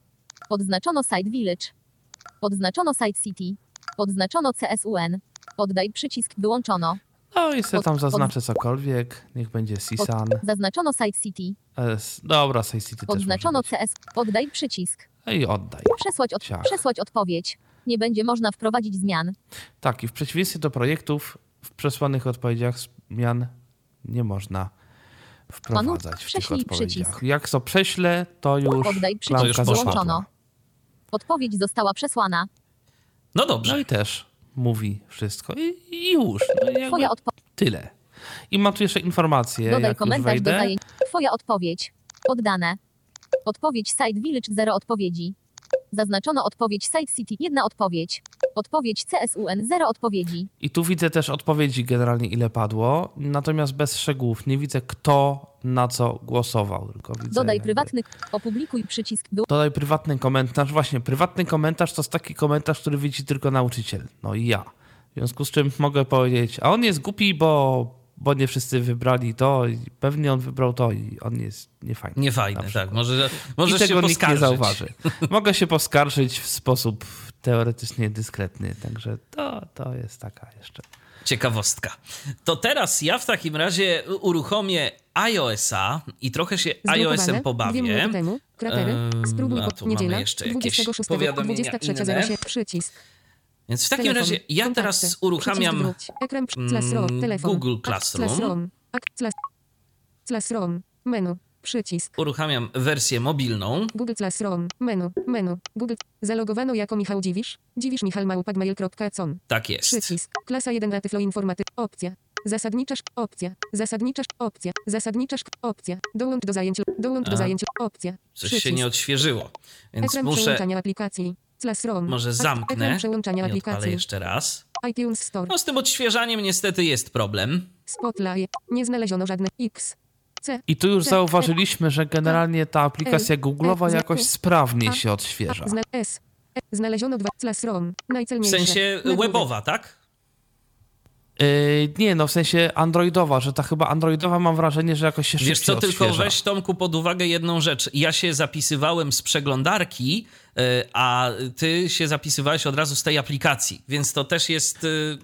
Odznaczono Site Village. Odznaczono Site City. Odznaczono CSUN. Oddaj przycisk. Wyłączono. No i sobie tam zaznaczę cokolwiek. Niech będzie Sisan. Zaznaczono Site City. S. Dobra, Side City Odznaczono. CS. Oddaj przycisk. No I oddaj. Przesłać, od, Ciach. przesłać odpowiedź. Nie będzie można wprowadzić zmian. Tak, i w przeciwieństwie do projektów, w przesłanych odpowiedziach zmian nie można wprowadzać w tych odpowiedziach. przycisk. Jak to prześlę, to już Oddaj przycisk. Wyłączono. Odpowiedź została przesłana. No No dobrze. i też mówi wszystko. I, i już. No Twoja odpowiedź. tyle. I mam tu jeszcze informację, Dodaj jak już komentarz do zajęć. Twoja odpowiedź. Oddane. Odpowiedź Site Village 0 odpowiedzi. Zaznaczono odpowiedź Site City 1 odpowiedź. Odpowiedź CSUN 0 odpowiedzi. I tu widzę też odpowiedzi generalnie ile padło, natomiast bez szczegółów. Nie widzę kto na co głosował. Tylko widzę Dodaj jakby- prywatny. Opublikuj przycisk. Wy... Dodaj prywatny komentarz. Właśnie, prywatny komentarz to jest taki komentarz, który widzi tylko nauczyciel. No i ja. W związku z czym mogę powiedzieć, a on jest głupi, bo, bo nie wszyscy wybrali to i pewnie on wybrał to i on jest niefajny. Przykład. tak. Może, I możesz się tego nikt nie zauważy. Mogę się poskarżyć w sposób teoretycznie dyskretny, także to, to jest taka jeszcze. Ciekawostka. To teraz ja w takim razie uruchomię iOS-a i trochę się iOS-em pobawię. Dwie minuty temu. Kratery. Ehm, Spróbuj a pod niedziela. jeszcze jakieś 26, powiadomienia 23.07. Przycisk. Więc w takim Telefon. razie ja Kontakty. teraz uruchamiam. Ekran mm, Classroom. Telefon. Google Classroom. Classroom. Classroom. Menu. Przycisk. uruchamiam wersję mobilną. Google Classroom. Menu. Menu. Google. Zalogowano jako Michał Dziwisz. Dziwisz Michał Małpagmail.com. Tak jest. Przycisk. Klasa 1 na Tyflo Informaty. Opcja. Zasadnicza szk- opcja. Zasadnicza szk- opcja. Zasadnicza szk- opcja. Dołącz do zajęć. Dołącz A. do zajęć. Opcja. Coś Przycisk. się nie odświeżyło. Więc Ekran muszę, aplikacji. Classroom. może zamknę przełączania i odpalę jeszcze raz. iTunes Store. No z tym odświeżaniem niestety jest problem. Spotlight. Nie znaleziono żadnych X. C. I tu już C- zauważyliśmy, że generalnie ta aplikacja Google'owa jakoś sprawnie się odświeża. S. E. Znaleziono dwa. Classroom. W Najcelniejsze. sensie Nagłówek. webowa, tak? Yy, nie, no w sensie androidowa, że ta chyba androidowa mam wrażenie, że jakoś się Wiesz co, tylko odświeża. weź Tomku pod uwagę jedną rzecz. Ja się zapisywałem z przeglądarki, y, a ty się zapisywałeś od razu z tej aplikacji, więc to też jest... y,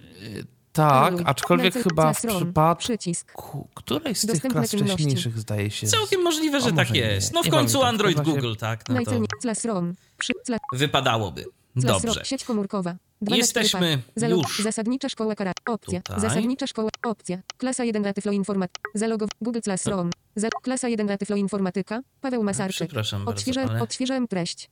Tak, aczkolwiek chyba w przypadku Przycisk. którejś z tych klas wcześniejszych zdaje się... Całkiem możliwe, że tak jest. No w końcu Android Google, tak? No to wypadałoby. Dobrze. Sieć komórkowa. Jesteśmy. Zalog- już Zasadnicza szkoła kara. Opcja. tutaj. Zasadnicza szkoła. Opcja. Klasa 1 na Tyflo Informat. Zalogow. Google Classroom. Za- klasa 1 na Tyflo Informatyka. Paweł Masarczyk. Przepraszam bardzo, Odświeżałem, ale- odświeżałem treść.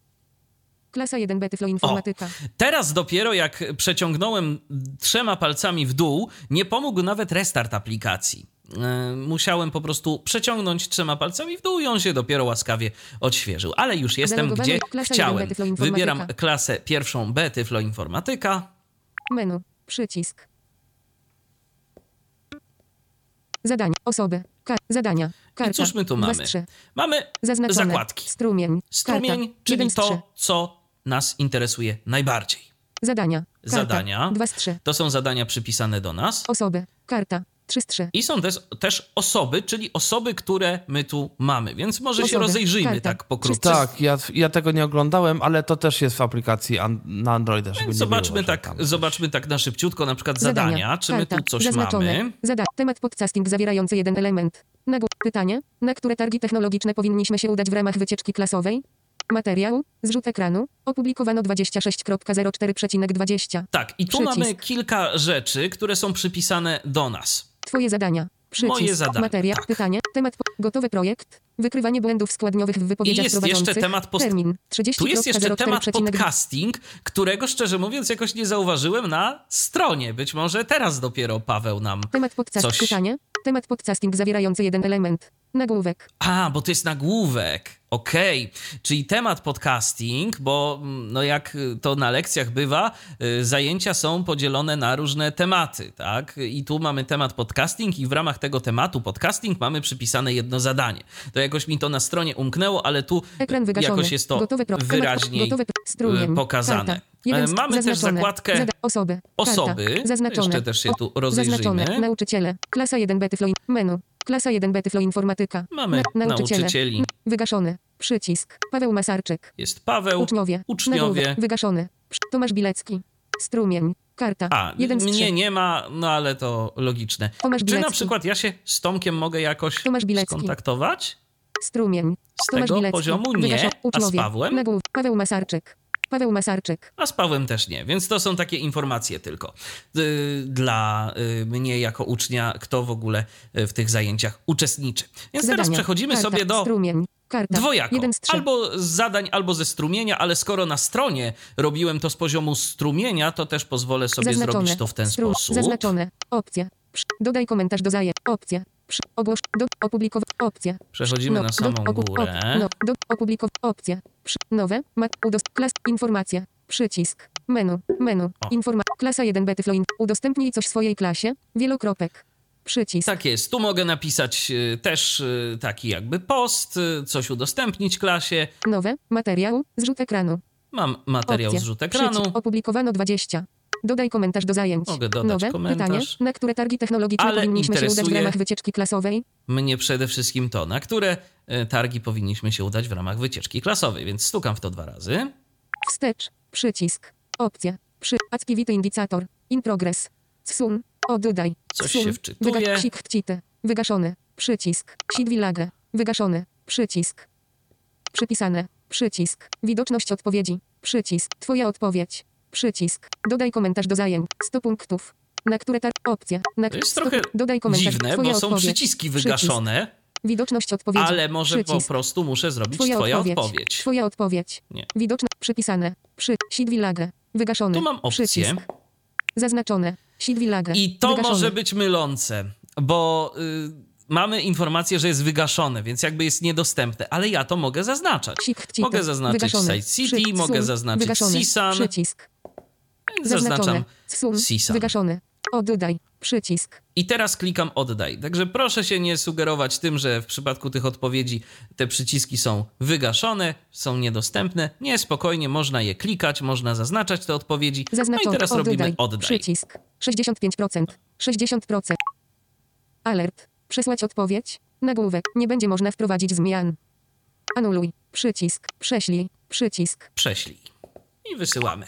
Klasa 1B Tyflo Informatyka. Teraz dopiero jak przeciągnąłem trzema palcami w dół, nie pomógł nawet restart aplikacji. E, musiałem po prostu przeciągnąć trzema palcami w dół i on się dopiero łaskawie odświeżył. Ale już jestem gdzie chciałem. 1 Tyfloinformatyka. Wybieram klasę pierwszą B Tyfloinformatyka. Menu. Przycisk. Zadania. Osoby. Kar zadania. Karta. I cóż my tu mamy? Mamy Zaznaczone. zakładki. Strumień. Strumień, Karta. czyli to, co nas interesuje najbardziej. Zadania. Karta. Zadania. Dwa z trzy. To są zadania przypisane do nas. Osoby. Karta. Trzy z trzy. I są też, też osoby, czyli osoby, które my tu mamy, więc może się Osoby. rozejrzyjmy Karta. tak pokrótce. Tak, ja, ja tego nie oglądałem, ale to też jest w aplikacji an, na Androida. Żeby Więc nie zobaczmy było, tak, zobaczmy tak na szybciutko, na przykład zadania, czy my Karta. tu coś Zaznaczone. mamy. Zada temat podcasting zawierający jeden element. Nagł pytanie, na które targi technologiczne powinniśmy się udać w ramach wycieczki klasowej? Materiał, zrzut ekranu, opublikowano 26.04,20. Tak, i tu Przycisk. mamy kilka rzeczy, które są przypisane do nas. Twoje zadania. Przycisk. Moje zadania, Materiał, tak. pytanie, temat, gotowy projekt, wykrywanie błędów składniowych w I wypowiedziach jest prowadzących. jeszcze temat post... Termin, 30. Tu jest jeszcze temat podcasting, którego szczerze mówiąc jakoś nie zauważyłem na stronie. Być może teraz dopiero Paweł nam Temat podcasting, coś... pytanie, temat podcasting zawierający jeden element. Nagłówek. A, bo to jest nagłówek. Okej, czyli temat podcasting, bo mm, no jak y, to na lekcjach bywa, y, zajęcia są podzielone na różne tematy, tak? I tu mamy temat podcasting i w ramach tego tematu podcasting mamy przypisane jedno zadanie. To jakoś mi to na stronie umknęło, ale tu jakoś jest to wyraźniej y, pokazane. Jeden E, mamy też zakładkę Zada osoby. osoby. Zaznaczone. Jeszcze też się tu rozejrzymy. Zaznaczone. Nauczyciele. Klasa 1B Tyflo Menu. Klasa 1B Tyflo Informatyka. Mamy nauczycieli. Wygaszony. Przycisk. Paweł Masarczyk. Jest Paweł, Uczniowie. uczniowie. Nagłówek. Wygaszony. Tomasz Bilecki. Strumień. Karta. A, Jeden z mnie trzech. nie ma, no ale to logiczne. Tomasz Czy Bilecki. na przykład ja się z Tomkiem mogę jakoś Tomasz Bilecki. skontaktować? Strumień. Z Tomasz tego Bilecki. poziomu nie, Wygaszony. a z. Pawłem? Paweł Masarczyk. Paweł Masarczyk. A z Pawłem też nie, więc to są takie informacje tylko y, dla y, mnie jako ucznia, kto w ogóle y, w tych zajęciach uczestniczy. Więc teraz Zadania. przechodzimy Karta. sobie do Strumień. Karta. dwojako. Z. Albo z zadań, albo ze strumienia, ale skoro na stronie robiłem to z poziomu strumienia, to też pozwolę sobie Zaznaczone. zrobić to w ten Stru- sposób. Zaznaczone. Opcja. Dodaj komentarz do zajęć. Opcja. Przy- Ogłosz. Do, opublikować. Opcja. Przechodzimy na samą op- górę. no, do, opublikować. Opcja. Przy, nowe. Mat, udost, klas, informacja. Przycisk. Menu. Menu. O. Informa. Klasa 1B Tyfloin. Udostępnij coś swojej klasie. Wielokropek. Przycisk. Tak jest. Tu mogę napisać y, też y, taki jakby post, y, coś udostępnić klasie. Nowe. Materiał. Zrzut ekranu. Mam materiał Opcja. zrzut ekranu. Przycisk. Opublikowano 20. Dodaj komentarz do zajęć. Mogę dodać Nowe. komentarz. Pytanie. Na które targi technologiczne Ale powinniśmy się udać w ramach wycieczki klasowej? Mnie przede wszystkim to, na które y, targi powinniśmy się udać w ramach wycieczki klasowej, więc stukam w to dwa razy. Wstecz. Przycisk. Opcja. Przy. Activity indicator. In progress. Sun. O, dodaj. Coś Sun. się wczytuje. Wyga- sik chcite. Wygaszony. Przycisk. Sidwilage. Wygaszony. Przycisk. Przypisane. Przycisk. Widoczność odpowiedzi. Przycisk. Twoja odpowiedź. Przycisk. Dodaj komentarz do zajęć. 100 punktów. Na które tar... Opcja. Na... To jest trochę Dodaj komentarz. Dziwne, Twoja bo są odpowiedź. przyciski Przycisk. wygaszone, Widoczność odpowiedzi. ale może po Przycisk. prostu muszę zrobić Twoja, twoja odpowiedź. odpowiedź. Twoja odpowiedź. Nie. Widoczne. Przypisane. Przy. Sidwilage. Wygaszony. Tu mam opcję. Przycisk. Zaznaczone. Sidwilage. I to Wygaszony. może być mylące, bo y, mamy informację, że jest wygaszone, więc jakby jest niedostępne, ale ja to mogę zaznaczać. Mogę zaznaczyć Wygaszony. Site City, mogę zaznaczyć. CSUN. Przycisk. Zaznaczone. zaznaczam. CSUN. Wygaszony. O, dodaj. Przycisk. I teraz klikam oddaj. Także proszę się nie sugerować tym, że w przypadku tych odpowiedzi te przyciski są wygaszone, są niedostępne. Nie, spokojnie, można je klikać, można zaznaczać te odpowiedzi. Zaznaczone. No i teraz o, robimy oddaj. Przycisk. 65%. 60%. Alert. Przesłać odpowiedź. Nagłówek. Nie będzie można wprowadzić zmian. Anuluj. Przycisk. Prześlij. Przycisk. Prześlij. I wysyłamy.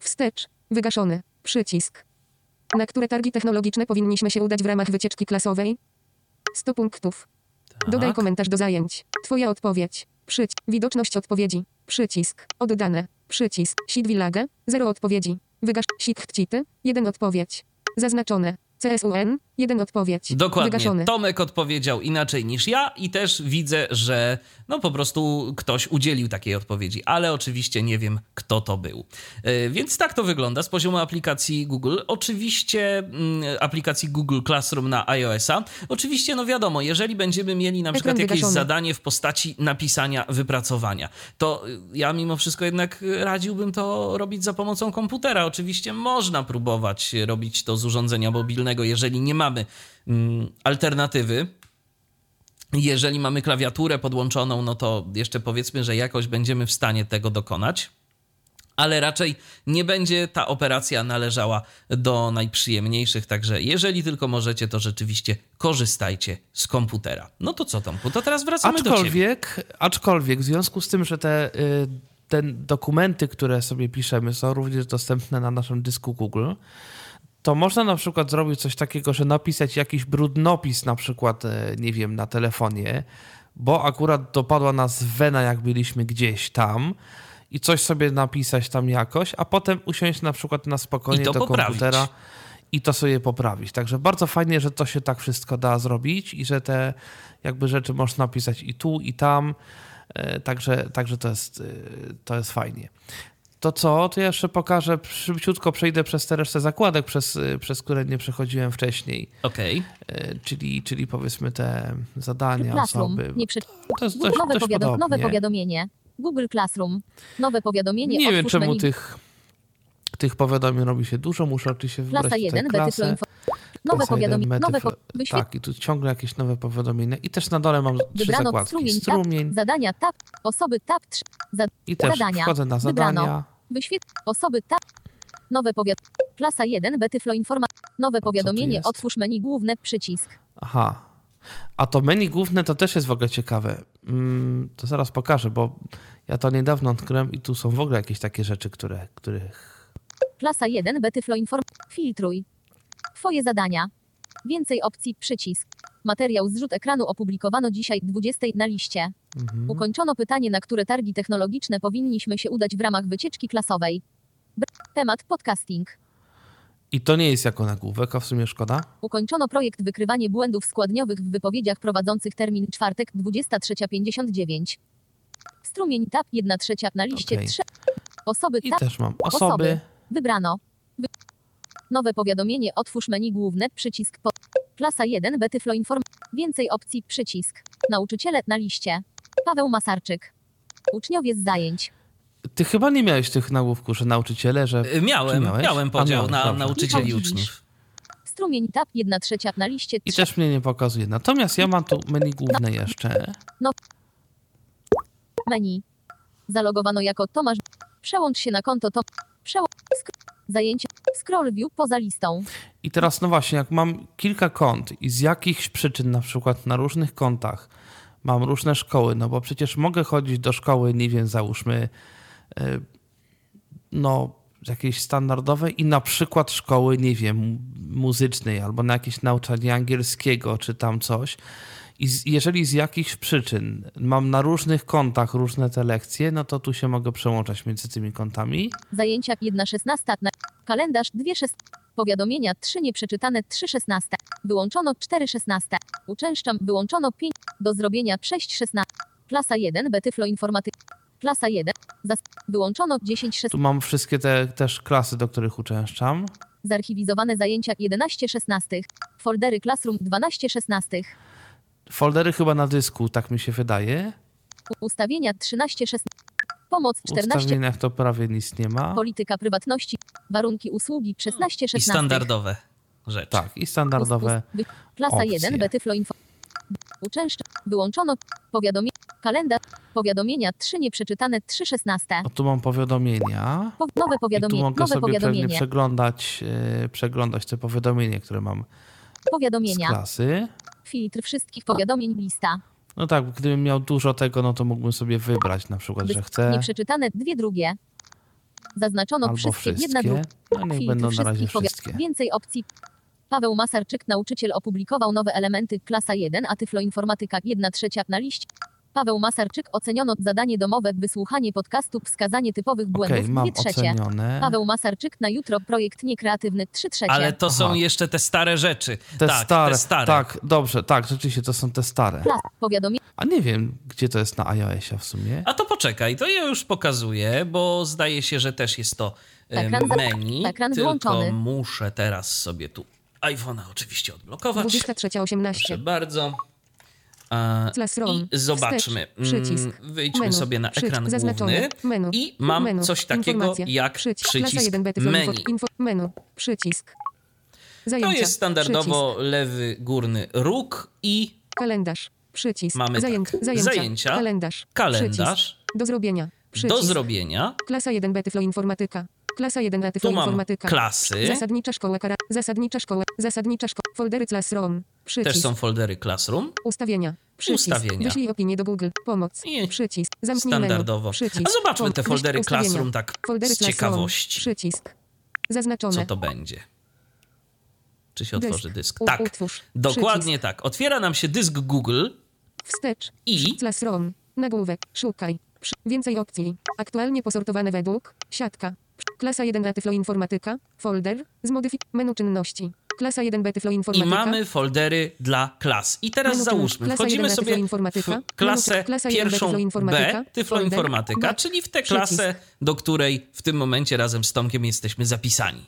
Wstecz. Wygaszony. Przycisk. Na które targi technologiczne powinniśmy się udać w ramach wycieczki klasowej? 100 punktów. Dodaj Tak. komentarz do zajęć. Twoja odpowiedź. Przyć. Widoczność odpowiedzi. Przycisk. Oddane. Przycisk. Sidwilage. Zero odpowiedzi. Wygasz. Chcity. Jeden odpowiedź. Zaznaczone. CSUN. Jeden odpowiedź. Dokładnie. Wygaszony. Tomek odpowiedział inaczej niż ja i też widzę, że no po prostu ktoś udzielił takiej odpowiedzi, ale oczywiście nie wiem, kto to był. E, Więc tak to wygląda z poziomu aplikacji Google. Oczywiście mm, aplikacji Google Classroom na iOS-a. Oczywiście, no wiadomo, jeżeli będziemy mieli na przykład jakieś wygaszony. zadanie w postaci napisania, wypracowania, to y, ja mimo wszystko jednak radziłbym to robić za pomocą komputera. Oczywiście można próbować robić to z urządzenia mobilnego, jeżeli nie mamy mm, alternatywy. Jeżeli mamy klawiaturę podłączoną, no to jeszcze powiedzmy, że jakoś będziemy w stanie tego dokonać. Ale raczej nie będzie ta operacja należała do najprzyjemniejszych, także jeżeli tylko możecie, to rzeczywiście korzystajcie z komputera. No to co, Tomku, to teraz wracamy do ciebie. Aczkolwiek, aczkolwiek w związku z tym, że te, y, te dokumenty, które sobie piszemy, są również dostępne na naszym dysku Google, to można na przykład zrobić coś takiego, że napisać jakiś brudnopis na przykład, e, nie wiem, na telefonie, bo akurat dopadła nas wena, jak byliśmy gdzieś tam i coś sobie napisać tam jakoś, a potem usiąść na przykład na spokojnie do poprawić. komputera i to sobie poprawić. Także bardzo fajnie, że to się tak wszystko da zrobić i że te jakby rzeczy można napisać i tu, i tam. E, Także, także to, jest, e, to jest fajnie. To co? To ja jeszcze pokażę, szybciutko przejdę przez te resztę zakładek, przez, e, przez które nie przechodziłem wcześniej. Okej. E, Czyli, czyli powiedzmy te zadania, Classroom. osoby. Nie przy... To jest dość, nowe, dość powiado... nowe powiadomienie. Google Classroom. Nowe powiadomienie. Nie wiem, czemu menu. tych, tych powiadomień robi się dużo. Muszę oczywiście wybrać Klasa tutaj 1, klasę. Nowe powiadomienie. Nowe po... wyświetl... Tak, i tu ciągle jakieś nowe powiadomienia. I też na dole mam trzy Wybrano zakładki. strumień, Strumień tab, zadania, tab, osoby, tab, 3, i też zadania. wchodzę na Wybrano. zadania. wyświetl, osoby, tab, nowe powiad, klasa 1, Betyflo informa, nowe powiadomienie, otwórz menu główne, przycisk, Aha. A to menu główne to też jest w ogóle ciekawe. Mm, to zaraz pokażę, bo ja to niedawno odkryłem i tu są w ogóle jakieś takie rzeczy, które, których... klasa 1, Betyflo inform, filtruj, twoje zadania, więcej opcji, przycisk, materiał zrzut ekranu opublikowano dzisiaj 20 na liście. Mhm. Ukończono pytanie, na które targi technologiczne powinniśmy się udać w ramach wycieczki klasowej. Temat podcasting. I to nie jest jako nagłówek, a w sumie szkoda. Ukończono projekt wykrywanie błędów składniowych w wypowiedziach prowadzących termin czwartek 23.59. Strumień tab 1 trzecia na liście Okej. 3. Osoby I tab też mam osoby. osoby. wybrano. Wy... Nowe powiadomienie otwórz menu główne przycisk po... Klasa 1 Betyflo inform. Więcej opcji przycisk. Nauczyciele na liście. Paweł Masarczyk. Uczniowie z zajęć. Ty chyba nie miałeś tych nagłówków, że nauczyciele, że... Y, Miałem, miałem podział miałeś, na dobrze. nauczycieli i uczniów. Strumień tab 1 trzecia na liście I 3. też mnie nie pokazuje. Natomiast ja mam tu menu główne jeszcze. Menu. Zalogowano jako Tomasz. Przełącz się na konto to. Przełącz. Zajęcie. Scroll view poza listą. I teraz no właśnie, jak mam kilka kont i z jakichś przyczyn, na przykład na różnych kontach, mam różne szkoły, no bo przecież mogę chodzić do szkoły, nie wiem, załóżmy, y, no jakiejś standardowej i na przykład szkoły, nie wiem, muzycznej albo na jakieś nauczanie angielskiego czy tam coś. I z, jeżeli z jakichś przyczyn mam na różnych kontach różne te lekcje, no to tu się mogę przełączać między tymi kontami. Zajęcia 1.16 na kalendarz 2.6. Powiadomienia 3 nieprzeczytane 3.16. Wyłączono 4.16. Uczęszczam wyłączono 5. Do zrobienia 6.16. Klasa 1 Betyflo informatyk. Klasa 1. Zas- wyłączono 10.16. Tu mam wszystkie te też klasy, do których uczęszczam. Zarchiwizowane zajęcia 11.16. Foldery Classroom 12.16. Foldery chyba na dysku, tak mi się wydaje. Ustawienia 13.16. Pomoc W 14. ustawieniach to prawie nic nie ma. Polityka prywatności. Warunki usługi 16.16. I standardowe rzeczy. Tak, i standardowe. Klasa opcje. 1 Betyflo info. Uczęszcza. Wyłączono. Powiadomienie. Kalendarz. Powiadomienia 3 nieprzeczytane 3.16. O, tu mam powiadomienia. Po, nowe I tu powiadomienie. mogę Nowe sobie pewnie powiadomienie. przeglądać, e, przeglądać te powiadomienia, które mam z Powiadomienia. klasy. Filtr wszystkich powiadomień lista. No tak, gdybym miał dużo tego, no to mógłbym sobie wybrać na przykład, że Wys- chcę Nieprzeczytane dwie drugie. Zaznaczono albo wszystkie. wszystkie. Jedna druga. No niech Filtr będą na razie wszystkie. Więcej opcji. Paweł Masarczyk, nauczyciel, opublikował nowe elementy klasa 1, a Tyflo Informatyka 1 trzecia na liście. Paweł Masarczyk oceniono zadanie domowe wysłuchanie podcastu wskazanie typowych błędów Okej, mam dwie trzecie. ocenione. Paweł Masarczyk na jutro projekt niekreatywny trzy trzecie. Ale to są Aha. jeszcze te stare rzeczy. Te tak, stare, te stare. Tak, dobrze, tak, rzeczywiście to są te stare. Powiadomienie A nie wiem, gdzie to jest na iOSie w sumie. A to poczekaj, to ja już pokazuję, bo zdaje się, że też jest to Ekran menu. ekran tylko wyłączony. muszę teraz sobie tu iPhone'a oczywiście odblokować. 23.18. Proszę bardzo. I zobaczmy. Mm, Wyjdźmy sobie na ekran główny i mam coś takiego jak Przycisk. Klasa przycisk 1 bety menu. Menu. Przycisk. To jest standardowo lewy górny róg i. Kalendarz. Przycisk. Mamy Zajęć, tak. zajęcia. Zajęcia. Kalendarz. kalendarz Przycisk. Do zrobienia. Przycisk. do zrobienia. Klasa 1 Betyflo Informatyka. Klasa 1 Betyflo Tu mam Informatyka. klasy. Zasadnicza szkoła kara. Zasadnicza szkoła. Zasadnicza szkoła. Foldery Classroom. Przycisk. Też są foldery Classroom. Ustawienia. Przycisk. Ustawienia. Wyślij opinię do Google. Pomoc. I Przycisk. Zamknij Standardowo. menu. Przycisk. A zobaczmy te Pom- foldery wyślij ustawienia. Classroom tak Foldery z ciekawości. Przycisk. Zaznaczone. Co to będzie? Czy się otworzy dysk? U- Tak. Utwórz. Dokładnie tak. Otwiera nam się dysk Google Wstecz. i Classroom. Nagłówek. Szukaj. Więcej opcji. Aktualnie posortowane według. Siatka. Klasa 1 Betyflo Informatyka. Folder. Zmodyfik. Menu czynności. Klasa 1 Betyflo I Informatyka. mamy foldery dla klas. I teraz Menu załóżmy, wchodzimy sobie Tyflo Informatyka. w klasę pierwszą Tyflo. B, Tyflo. Informatyka, czyli w tę klasę, do której w tym momencie razem z Tomkiem jesteśmy zapisani.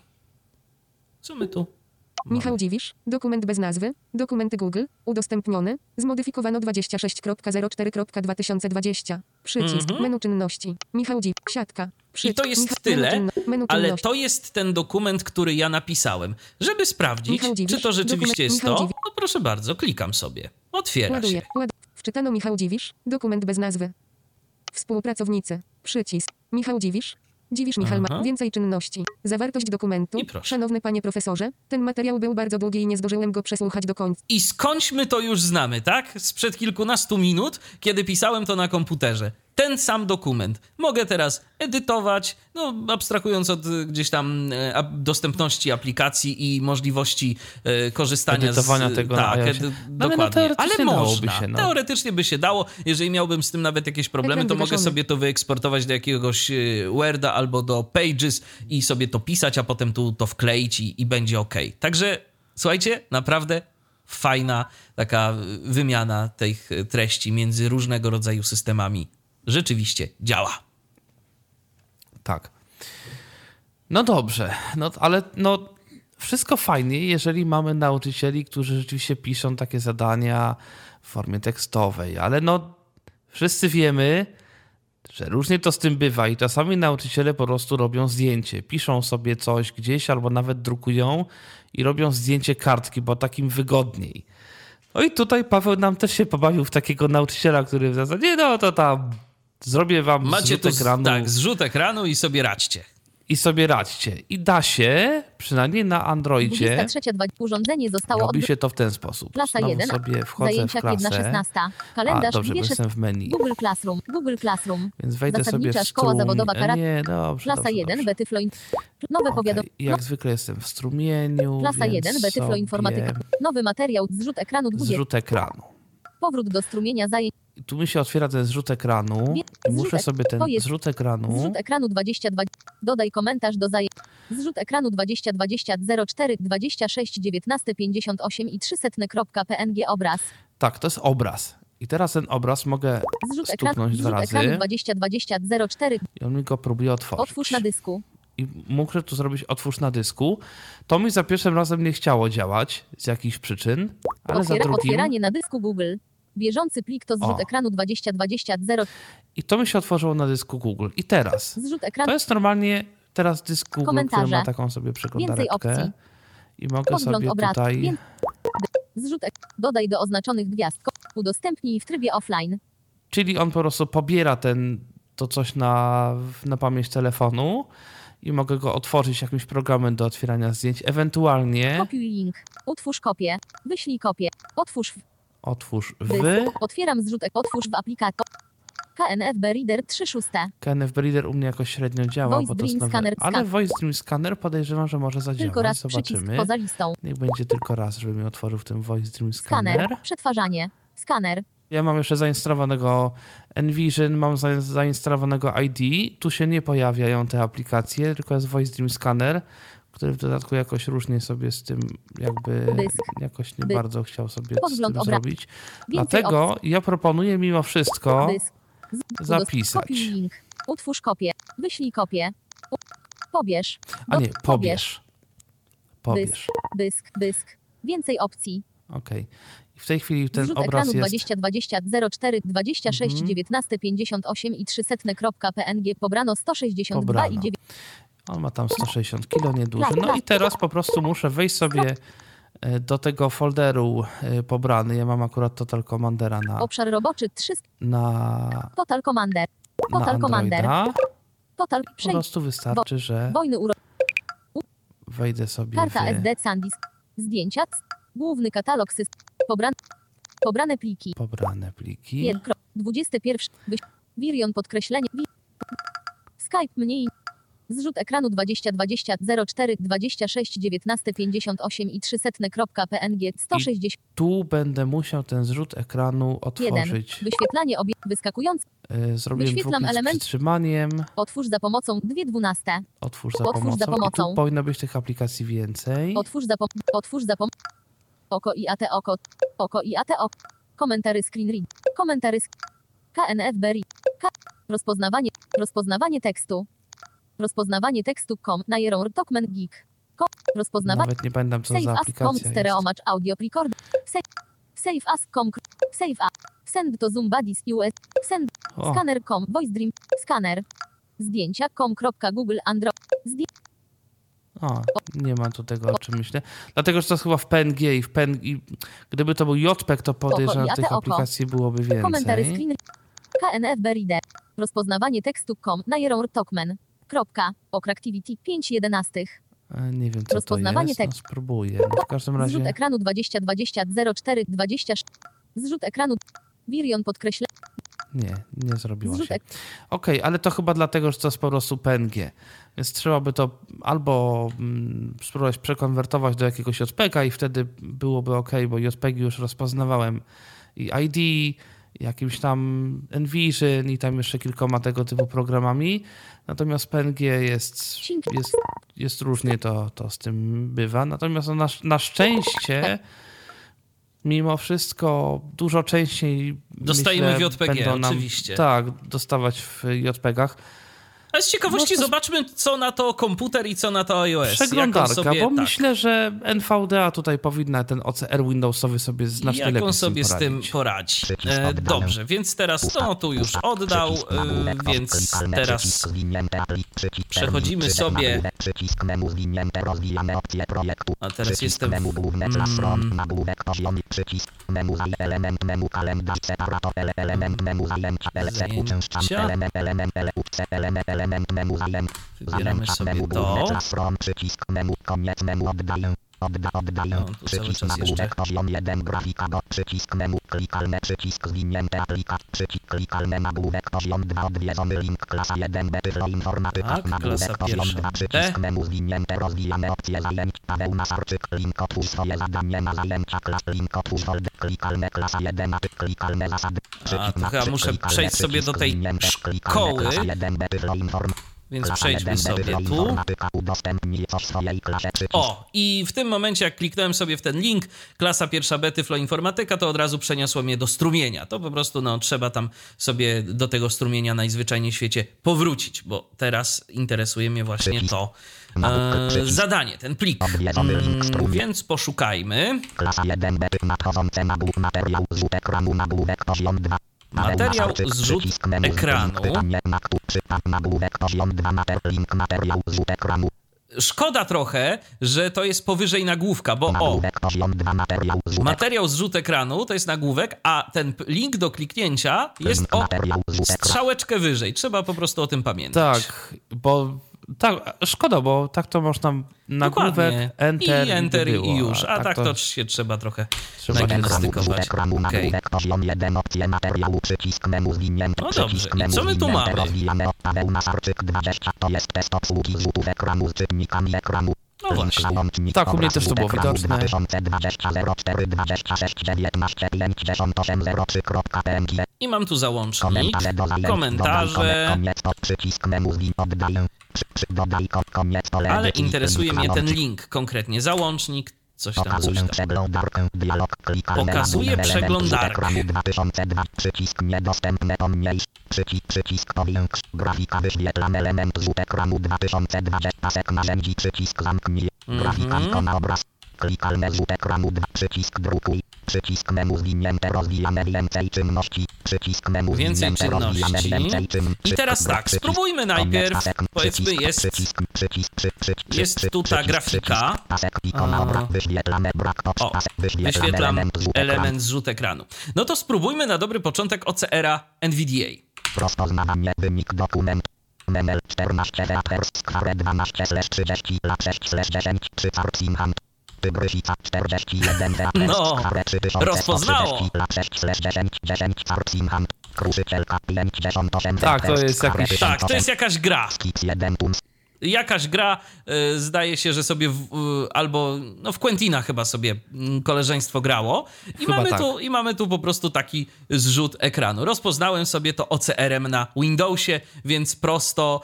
Co my tu? Michał Dziwisz. Dokument bez nazwy. Dokumenty Google. Udostępniony. Zmodyfikowano 26.04.2020. Przycisk. Mhm. Menu czynności. Michał Dziwisz. Siatka. Przycisk. to jest tyle, Ale to jest ten dokument, który ja napisałem. Żeby sprawdzić, czy to rzeczywiście jest to, no proszę bardzo, klikam sobie. Otwiera Ładuję. się. Wczytano Michał Dziwisz. Dokument bez nazwy. Współpracownicy. Przycisk. Michał Dziwisz. Dziwisz Michał Aha. ma więcej czynności. Zawartość dokumentu. Szanowny panie profesorze, ten materiał był bardzo długi i nie zdążyłem go przesłuchać do końca. I skądś my to już znamy, tak? Sprzed kilkunastu minut, kiedy pisałem to na komputerze. Ten sam dokument. Mogę teraz edytować, no abstrahując od y, gdzieś tam e, dostępności aplikacji i możliwości e, korzystania Edytowania z... tego tak, edy- No ale no dokładnie. ale można. się, no. Teoretycznie by się dało. Jeżeli miałbym z tym nawet jakieś problemy, to mogę sobie to wyeksportować do jakiegoś e, Worda albo do Pages i sobie to pisać, a potem tu to wkleić i, i będzie ok. Także słuchajcie, naprawdę fajna taka wymiana tych treści między różnego rodzaju systemami rzeczywiście działa. Tak. No dobrze, no ale no wszystko fajnie, jeżeli mamy nauczycieli, którzy rzeczywiście piszą takie zadania w formie tekstowej, ale no wszyscy wiemy, że różnie to z tym bywa i czasami nauczyciele po prostu robią zdjęcie, piszą sobie coś gdzieś albo nawet drukują i robią zdjęcie kartki, bo takim wygodniej. No i tutaj Paweł nam też się pobawił w takiego nauczyciela, który w zasadzie, no to tam zrobię wam Macie zrzut tu ekranu tak, zrzut ekranu i sobie radźcie. i sobie radźcie. I da się, przynajmniej na Androidzie, 23.2 urządzenie zostało robi się to w ten sposób. Klasa Znowu 1. sobie wchodzę w Zajęcia klasę. 1.16. A, Kalendarz dobrze, bo 2.16. jestem w menu. Google Classroom. Google Classroom. Więc wejdę sobie w szkoła zawodowa karate. Nie, dobrze, Klasa dobrze, 1 dobrze. Betyflo. in- Nowe Okej, powiadomienie. Jak zwykle jestem w strumieniu, Klasa więc 1 Betyflo sobie Informatyka. Nowy materiał. Zrzut ekranu 20. Zrzut ekranu. Powrót do strumienia zajęć. Tu mi się otwiera ten zrzut ekranu. Muszę zrzut- sobie ten zrzut ekranu Zrzut ekranu 22. Dodaj komentarz do zajęć. Zrzut ekranu 2020 04 26 19 58 i 300.png obraz. Tak, to jest obraz. I teraz ten obraz mogę Zrzut stuknąć dwa zrzut razy ekranu 2020 04. i on mi go próbuje otworzyć. Otwórz na dysku. I muszę tu zrobić otwórz na dysku. To mi za pierwszym razem nie chciało działać z jakichś przyczyn, ale za Otwiera, drugim... otwieranie na dysku Google. Bieżący plik to zrzut O. ekranu 2020 0. I to mi się otworzyło na dysku Google. I teraz, Zrzut to ekranu. jest normalnie teraz dysk Google, który Komentarze. ma taką sobie Więcej przeglądareczkę. opcji. I mogę Podgląd sobie tutaj... Wię- Zrzut ek- Dodaj do oznaczonych gwiazd. Udostępnij w trybie offline. Czyli on po prostu pobiera ten, to coś na, na pamięć telefonu i mogę go otworzyć jakimś programem do otwierania zdjęć. Ewentualnie Kopiuj link. Utwórz kopię. Wyślij kopię. Otwórz w otwórz w. Otwieram zrzut ek- Otwórz w aplikacji. KNFB Reader 3 szóste. KNF Reader u mnie jakoś średnio działa, Voice bo to nowe. Scanner Ale Voice Dream Scanner podejrzewam, że może zadziałać. Tylko raz Zobaczymy. poza listą. Niech będzie tylko raz, żeby mi otworzył w tym Voice Dream Skaner. Scanner. Przetwarzanie. Skaner. Ja mam jeszcze zainstalowanego Envision, mam za- zainstalowanego ID. Tu się nie pojawiają te aplikacje, tylko jest Voice Dream Scanner, który w dodatku jakoś różnie sobie z tym jakby Dysk. jakoś nie Dy- bardzo chciał sobie z tym zrobić. Więcej Dlatego ja proponuję mimo wszystko Dysk. Zapisać. Kopiuj link. Utwórz kopię. Wyślij kopię. Pobierz. A nie, pobierz. Pobierz. Dysk. Dysk. Więcej opcji. Okej. I w tej chwili ten Zrzut obraz ekranu jest 2020 04 26 Mhm. 19 58 i 300.png pobrano 162 i Pobrano. 9. On ma tam 160 kilo, nieduży. No i teraz po prostu muszę wejść sobie e, do tego folderu e, pobrany. Ja mam akurat Total Commandera na, Obszar roboczy 3. na, Total Commander. na Total Commander. Total. Po prostu wystarczy, że Wojny uro. wejdę sobie Karta w... SD SanDisk. Zdjęcia. Główny katalog system. Pobran... Pobrane pliki. pobrane pliki. 1. 21. Wyś... Virion podkreślenie. Skype mniej. Zrzut ekranu 2020 04 26 19 58 i 300.png 160. Tu będę musiał ten zrzut ekranu 1. otworzyć. Wyświetlanie obie... Wyskakując. E, Zrobiłem Wyświetlam element- przytrzymaniem. Otwórz za pomocą 2.12. Otwórz za Otwórz pomocą. za I pomocą. powinno być tych aplikacji więcej. Otwórz za. Otwórz za pom... Oko i AT oko. Oko i AT oko. Komentary screen read. Komentary sk... KNF Berry. K... Rozpoznawanie. Rozpoznawanie tekstu. Rozpoznawanie tekstu com. Najeror Tokman Geek. Ko... Rozpoznawanie. Nawet nie pamiętam co Save za as com. aplikacja jest. Stereo match audio record. Save. Save as com. Save a. Send to Zoom Buddies US. Send. O, Scanner com. Voice Dream. Scanner. Zdjęcia com.google Android. Zdję... O, nie ma tu tego, o czym myślę. Dlatego, że to jest chyba w PNG i w PNG. i Gdyby to był JPEG, to podejrzewam, że tych aplikacji byłoby Komentary więcej. screen. KNF Beride. Rozpoznawanie tekstu com. Najeror Tokman. Kropka. Ocractivity 5.11. E, Nie wiem, co Rozpoznawanie to jest. No, spróbuję. W każdym Zrzut razie ekranu 2020 04 20. Zrzut ekranu. Virion podkreśla. nie, nie zrobiło Zrzut się. Okej, ale to chyba dlatego, że to jest po prostu PNG. Więc trzeba by to albo mm, spróbować przekonwertować do jakiegoś JPEGa i wtedy byłoby ok, bo JPEG już rozpoznawałem i ID, jakimś tam Envision i tam jeszcze kilkoma tego typu programami. Natomiast PNG jest, jest, jest różnie to, to z tym bywa. Natomiast no na, na szczęście mimo wszystko dużo częściej Dostajemy myślę, w JPG, będą nam, oczywiście. Tak, dostawać w JPEGach. A z ciekawości No to- zobaczmy, co na to komputer i co na to iOS. Przeglądarka, sobie, bo tak, myślę, że NVDA tutaj powinna ten OCR Windowsowy sobie znacznie jak lepiej on sobie z tym poradzić. poradzi. E, dobrze, więc teraz no tu już oddał, e, więc teraz przechodzimy sobie-. A teraz jestem w- mm. classroom, Wybieramy sobie to. przycisk menu, koniec menu, oddaję. Odda, oddaję. No, przycisk nagłówek, poziom 1, grafika do, przycisk menu, klikalne, przycisk zwinięte, aplikacja, przycisk klikalne, nagłówek, poziom 2, odwiedzony. Link, klasa 1, B, tyflo, informatyka, Tak, nagłówek, poziom pierwsza. 2, B. przycisk menu, zwinięte, rozwijane opcje zajęć, Paweł Masarczyk, link, otwórz swoje zadanie na zajęcia, klas, link, otwórz folder, klikalne, klasa 1, a klikalne zasady, przycisk to na chyba muszę przejść sobie do tej szkoły. klasa 1, B, tyflo, inform, Więc przejdźmy 1, B, sobie tu. O, i w tym momencie, jak kliknąłem sobie w ten link, klasa pierwsza B Tyflo Informatyka, to od razu przeniosło mnie do strumienia. To po prostu, no, trzeba tam sobie do tego strumienia najzwyczajniej w świecie powrócić, bo teraz interesuje mnie właśnie to e, zadanie, ten plik. Mm, więc poszukajmy. Klasa 1 B nadchodzące nagłów materiał zrzut ekranu nagłówek poziom 2. Materiał zrzut ekranu. Pytanie na poziom 2 mater link materiał zrzut ekranu Szkoda trochę, że to jest powyżej nagłówka, bo o, nagłówek poziom 2 materiał zrzut ekranu to jest nagłówek, a ten link do kliknięcia jest o strzałeczkę wyżej. Trzeba po prostu o tym pamiętać. Tak, bo tak, szkoda, bo tak to można nagłówek, Dokładnie. enter, I enter by było, i już. A tak to się trzeba trochę nagimnastykować. zrzut ekranu Okej. nagłówek poziom 1 opcje materiału przycisk menu zwinięty No dobrze, i co my tu mamy? rozwijane Paweł Masarczyk 20 to jest test obsługi zrzutów ekranu z czytnikami ekranu No No właśnie. Tak, u mnie też to było widoczne. 2020 04 26 19 503.png I mam tu załącznik, komentarze, Dodaj koniec, pole ale interesuje mnie ten link, konkretnie załącznik, coś tam, coś tam. przeglądarkę, dialog, klikalne Pokazuje przeglądarkę. ekranu 2002, przycisk niedostępne pomniejsz, przycisk, przycisk powiększ, grafika wyświetlam element rzut ekranu 2020, pasek narzędzi, przycisk zamknij, grafika Mhm. ikona obraz, klikalne rzut ekranu 2, przycisk drukuj, przycisk menu zwinięte rozwijane więcej czynności, przycisk menu Więcej czynności. więcej czyn, I teraz tak, spróbujmy najpierw, powiedzmy jest, jest tu ta grafika. A. O, wyświetlam element zrzut ekranu. No to spróbujmy na dobry początek OCR-a NVDA. Rozpoznawanie wynik dokument. Memel 14 Weapers Square 12 slash 30 lat 6 slash 10 3 Arcsingham. Tygrysica 41 Weapers No, Square 3130 rozpoznało. lat 6 slash 10 10 Arcsingham. Kruszycielka 58 Tak, to jest jakiś- Tak, to 1008. jest jakaś gra. Skips 1 Tums. Jakaś gra, y, zdaje się, że sobie w, y, albo no w Quentina chyba sobie mm, koleżeństwo grało. I Chyba mamy, tak. tu, I mamy tu po prostu taki zrzut ekranu. Rozpoznałem sobie to OCR-em na Windowsie, więc prosto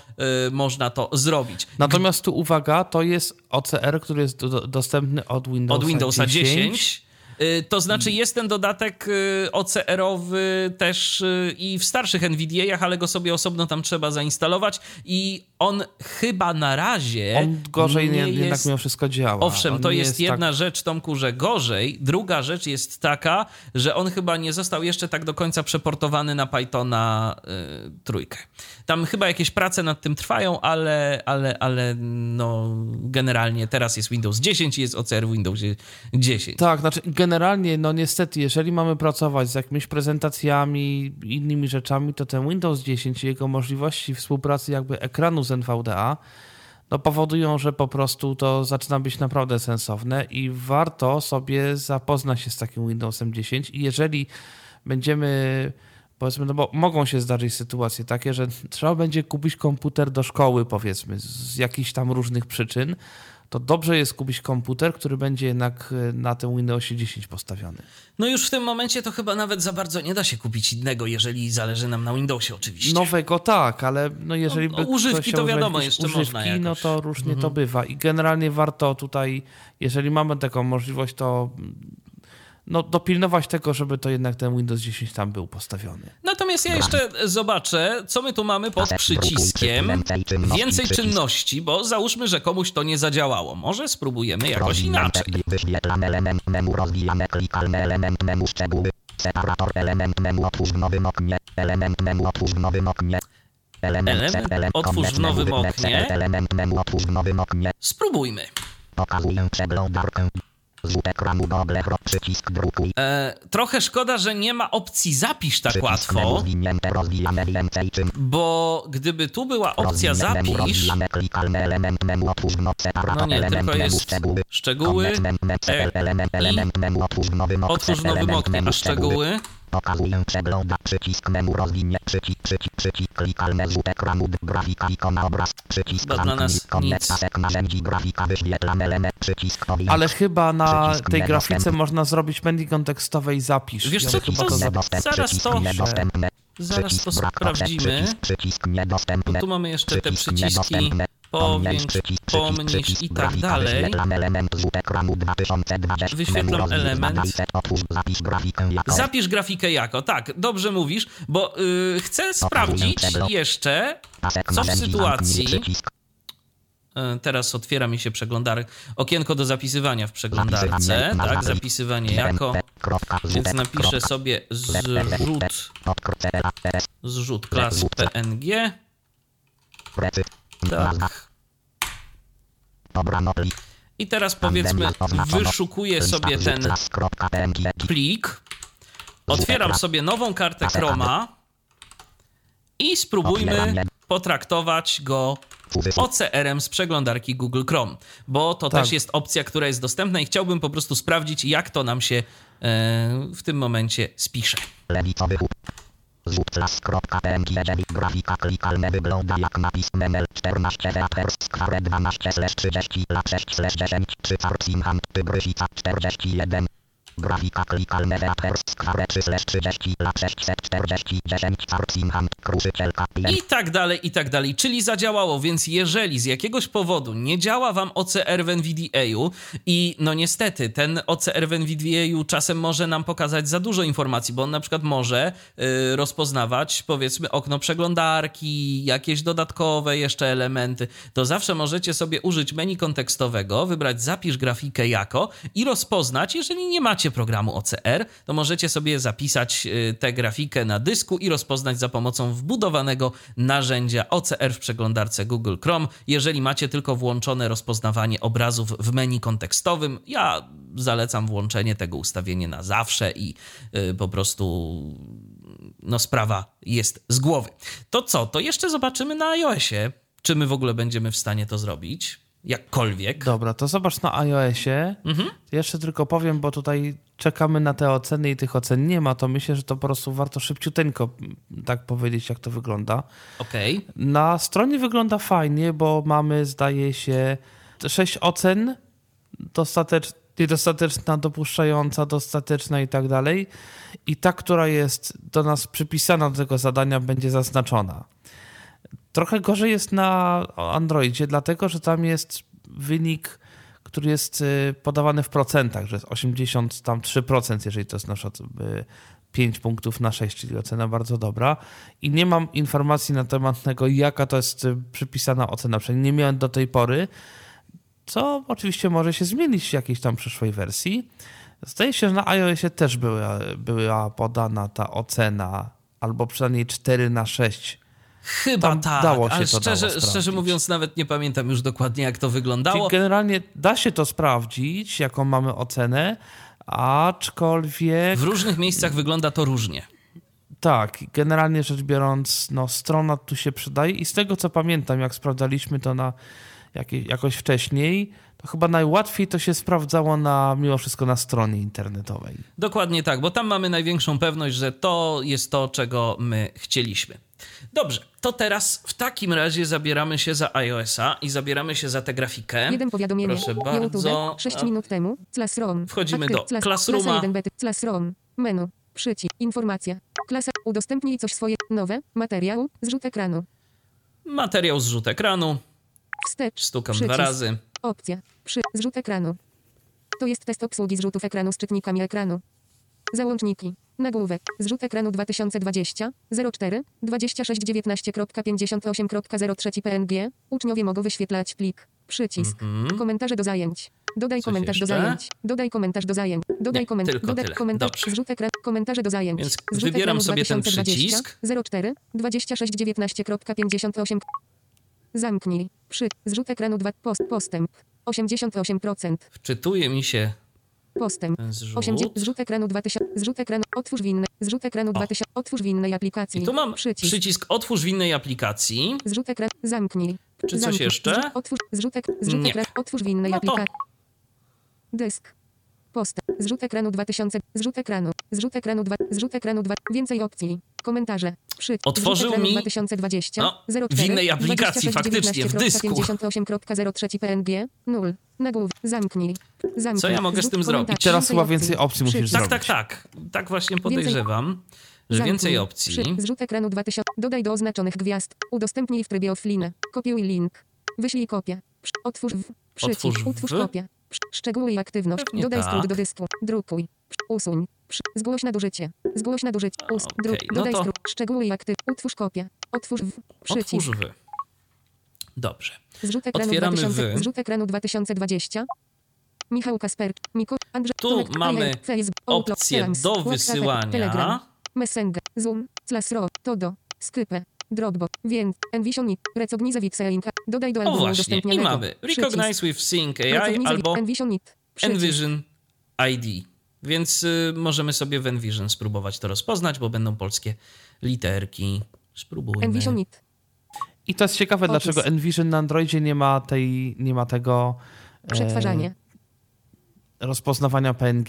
y, można to zrobić. Natomiast tu uwaga, to jest OCR, który jest do, dostępny od Windowsa, od Windowsa 10. 10. Y, To znaczy jest ten dodatek y, OCR-owy też y, i w starszych NVDA-ach, ale go sobie osobno tam trzeba zainstalować i on chyba na razie On gorzej nie, nie jednak jest... mimo wszystko działa. Owszem, On to jest, tak- jedna rzecz, Tomku, że gorzej. Druga rzecz jest taka, że on chyba nie został jeszcze tak do końca przeportowany na Pythona y, trójkę. Tam chyba jakieś prace nad tym trwają, ale, ale, ale no, generalnie teraz jest Windows 10 i jest OCR w Windowsie 10. Tak, znaczy generalnie, no niestety, jeżeli mamy pracować z jakimiś prezentacjami, innymi rzeczami, to ten Windows 10 i jego możliwości współpracy jakby ekranu z NVDA no powodują, że po prostu to zaczyna być naprawdę sensowne i warto sobie zapoznać się z takim Windowsem 10 i jeżeli będziemy powiedzmy, no bo mogą się zdarzyć sytuacje takie, że trzeba będzie kupić komputer do szkoły, powiedzmy, z jakichś tam różnych przyczyn, to dobrze jest kupić komputer, który będzie jednak e, na tym Windowsie 10 postawiony. No już w tym momencie to chyba nawet za bardzo nie da się kupić innego, jeżeli zależy nam na Windowsie oczywiście. Nowego tak, ale no jeżeli No, by no, używki to wiadomo, jeszcze używki, można jakoś. no to różnie to bywa i generalnie warto tutaj, jeżeli mamy taką możliwość, to no, dopilnować tego, żeby to jednak ten Windows 10 tam był postawiony. Natomiast ja jeszcze zobaczę, co my tu mamy pod przyciskiem. Więcej czynności, bo załóżmy, że komuś to nie zadziałało. Może spróbujemy jakoś inaczej. Wyświetlam element menu rozwijane klikalny element menu szczegóły. Separator element menu otwórz w nowym oknie. Element menu otwórz w nowym oknie. Element, Element otwórz w nowym oknie. Element otwórz w nowym oknie. Spróbujmy. Pokazuję przeglądarkę. Ekranu przycisk drukuj. E, trochę szkoda, że nie ma opcji zapisz tak Przycisk łatwo, więcej czym. bo gdyby tu była opcja zapisz, klikalny element menu otwórz no nie, element tylko jest szczegóły. szczegóły, e, element, element menu otwórz nowym oknie. otwórz nowym a szczegóły Pokazuję przegląda przycisk menu rozwinie przycisk przycisk przycisk klikalne rzut ekranu grafika ikona obraz przycisk pasek narzędzi grafika wyświetlam element przycisk Ale chyba na Przycisk tej grafice można zrobić menu kontekstowe i zapisz. Wiesz co, chyba to zaraz przycisk to- niedostępne zaraz przycisk to brak sprawdzimy. przycisk, przycisk niedostępne Tu mamy jeszcze te przycisk przyciski niedostępne. Powiększ, pomniejsz i tak dalej. Wyświetlam element rzut ekranu 2020 Wyświetlam menu rozwij, element. badaj set, otwórz zapis grafikę jako Zapisz grafikę jako, tak, dobrze mówisz, bo yy, chcę sprawdzić jeszcze, co w sytuacji, yy, teraz otwiera mi się przeglądarek, okienko do zapisywania w przeglądarce, tak, zapisywanie jako, więc napiszę sobie zrzut, zrzut klas PNG, tak, dobrano plik, i teraz powiedzmy wyszukuję sobie ten plik, otwieram sobie nową kartę Chroma i spróbujmy potraktować go OCR-em z przeglądarki Google Chrome, bo to Tak. też jest opcja, która jest dostępna i chciałbym po prostu sprawdzić, jak to nam się e, w tym momencie spisze. Zupclas.png grafika klikalne wygląda jak napis memel 14 Weapers Square 12 slash 30 la 6 slash 10 3 Carcingham Tygrysica 41 Grafika klikalne Weapers Square 3 slash 30 la 640 10 Carcingham Kruszycielka 5 I tak dalej, i tak dalej. Czyli zadziałało, więc jeżeli z jakiegoś powodu nie działa wam OCR w NVDA-u i no niestety ten OCR w NVDA-u czasem może nam pokazać za dużo informacji, bo on na przykład może y, rozpoznawać powiedzmy okno przeglądarki, jakieś dodatkowe jeszcze elementy, to zawsze możecie sobie użyć menu kontekstowego, wybrać zapisz grafikę jako i rozpoznać, jeżeli nie macie programu OCR, to możecie sobie zapisać y, tę grafikę na dysku i rozpoznać za pomocą wbudowanego narzędzia OCR w przeglądarce Google Chrome. Jeżeli macie tylko włączone rozpoznawanie obrazów w menu kontekstowym, ja zalecam włączenie tego ustawienia na zawsze i y, po prostu no sprawa jest z głowy. To co? To jeszcze zobaczymy na iOSie, czy my w ogóle będziemy w stanie to zrobić. Jakkolwiek. Dobra, to zobacz na iOSie. Mhm. Jeszcze tylko powiem, bo tutaj czekamy na te oceny i tych ocen nie ma, to myślę, że to po prostu warto szybciuteńko m, tak powiedzieć, jak to wygląda. Okej. Na stronie wygląda fajnie, bo mamy, zdaje się, sześć ocen, dostatecz, niedostateczna, dopuszczająca, dostateczna i tak dalej. I ta, która jest do nas przypisana do tego zadania, będzie zaznaczona. Trochę gorzej jest na Androidzie, dlatego że tam jest wynik, który jest y, podawany w procentach, że jest 83%, jeżeli to jest na przykład y, 5 punktów na 6, czyli ocena bardzo dobra. I nie mam informacji na temat tego, jaka to jest y, przypisana ocena. Przynajmniej nie miałem do tej pory, co oczywiście może się zmienić w jakiejś tam przyszłej wersji. Zdaje się, że na iOSie też była, była podana ta ocena, albo przynajmniej 4 na 6. Chyba Tam tak, dało się ale to dało szczerze, szczerze sprawdzić. mówiąc nawet nie pamiętam już dokładnie jak to Czyli wyglądało. generalnie da się to sprawdzić, jaką mamy ocenę, aczkolwiek W różnych miejscach wygląda to różnie. tak, generalnie rzecz biorąc, no, strona tu się przydaje i z tego co pamiętam, jak sprawdzaliśmy to na jakiej, jakoś wcześniej, to chyba najłatwiej to się sprawdzało na, mimo wszystko na stronie internetowej. Dokładnie tak, bo tam mamy największą pewność, że to jest to, czego my chcieliśmy. Dobrze, to teraz w takim razie zabieramy się za iOS-a i zabieramy się za tę grafikę. Jeden powiadomienie. Proszę bardzo. 6 minut temu. Classroom. Wchodzimy do Class- Classrooma. Klasa 1 bety. Classroom. Menu. Przycisk. Informacja. Klasa. Udostępnij coś swoje. Nowe. Materiał. Zrzut ekranu. Materiał zrzut ekranu. Wstecz. Stukam Przycisk. dwa razy. Opcja. Przy. Zrzut ekranu. To jest test obsługi zrzutów ekranu z czytnikami ekranu. Załączniki. Nagłówek. Zrzut ekranu 2020 04 2619.58.03 PNG. Uczniowie mogą wyświetlać plik. Przycisk. Mhm. Komentarze do zajęć. Dodaj komentarz do zajęć. Dodaj komentarz do zajęć. Dodaj komentarz. Dodaj tyle. komentarz. Dobrze. Zrzut ekran. Komentarze do zajęć. Więc Zrzut wybieram sobie ten 2020 przycisk. 04 2619.58. Zamknij. Przy. Zrzut ekranu 2. Post, postęp. 88%. Wczytuje mi się Postęp. ten zrzut. 80, zrzut ekranu 2000. Zrzut ekranu. Otwórz winny. Zrzut ekranu 2000. Otwórz w innej aplikacji. I tu mam Przycisk. przycisk otwórz w innej aplikacji. Zrzut ekran. Zamknij. Czy coś Zamknij. jeszcze? Zrzut, otwórz. Zrzut, ek, zrzut ekran. Otwórz w innej No aplikacji. Dysk. Postęp. Zrzut ekranu 2000. Zrzut ekranu. Zrzut ekranu 2. Zrzut ekranu 2. Więcej opcji. Komentarze. Przy. Otworzył mi- 2020. no, 04, w innej aplikacji, faktycznie, w dysku. 58.03 PNG. 0. Nagłów. Zamknij. Zamknij. Co ja mogę z tym zrobić? Teraz chyba więcej opcji musisz zrobić. Tak, tak, tak. Tak właśnie podejrzewam, że więcej opcji. Przy, zrzut ekranu 2000. Dodaj do oznaczonych gwiazd. Udostępnij w trybie offline. Kopiuj link. Wyślij kopię. Przy, otwórz w. Przycisk. Otwórz w. Utwórz kopię. Szczegóły i aktywność. Pewnie Dodaj tak. skrót do dysku. Drukuj. Usuń. Zgłoś nadużycie. Zgłoś nadużycie. Ust, Okej, druk. no Dodaj to- skrót. Szczegóły i aktyw. Utwórz kopię. Otwórz w. Przycisk. Otwórz wy. Dobrze. Zrzut ekranu Otwieramy 2000. wy. Zrzut ekranu 2020. Michał Kasper. Miko. Andrzej. Tu Tomek, mamy Facebook, Opcję do wysyłania. Telegram. Messenger, Zoom, Classroom, Todo, Skype, Dropbox, Więc, Envision, Recognize Wixelink, dodaj do O albumu właśnie, i udostępnianego. mamy. Recognize with Sync AI Recognize albo Envision. Envision ID. Więc y, możemy sobie w Envision spróbować to rozpoznać, bo będą polskie literki. Spróbujmy. Envision It. I to jest ciekawe, Opis. dlaczego Envision na Androidzie nie ma tej, nie ma tego e, Przetwarzanie. rozpoznawania PNG.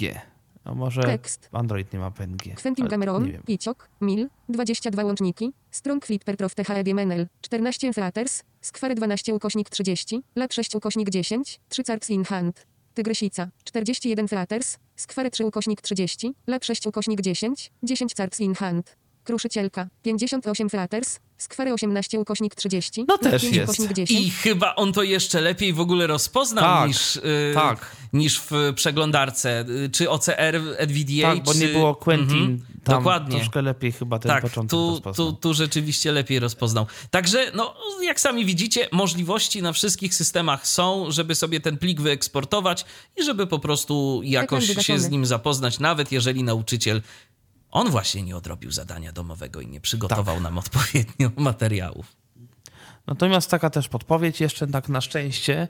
No może Tekst. Android nie ma PNG. Quentin Cameron. Piciok, Mil, 22 łączniki, Strong Flipper Prof THEG Menel, 14 Flatters, Skwary 12 ukośnik 30, Lab 6 ukośnik 10, 3 Carps in Hand. Tygrysica, 41 Flatters, Skwary 3 ukośnik 30, Lab 6 ukośnik 10, 10 Carps in Hand. Kruszycielka, 58 Flatters, Skwary 18 ukośnik 30, No też 5 jest. ukośnik 10. I chyba on to jeszcze lepiej w ogóle rozpoznał Tak, niż, y, tak. niż w przeglądarce. Y, Czy OCR, NVDA, Tak, bo czy... nie było Quentin. Mhm, Tam Dokładnie. Troszkę lepiej chyba ten tak, początek tu, rozpoznał. tu, tu rzeczywiście lepiej rozpoznał. Także, no, jak sami widzicie, możliwości na wszystkich systemach są, żeby sobie ten plik wyeksportować i żeby po prostu jakoś się z nim zapoznać, nawet jeżeli nauczyciel, on właśnie nie odrobił zadania domowego i nie przygotował Tak. nam odpowiednio materiałów. Natomiast taka też podpowiedź jeszcze tak na szczęście,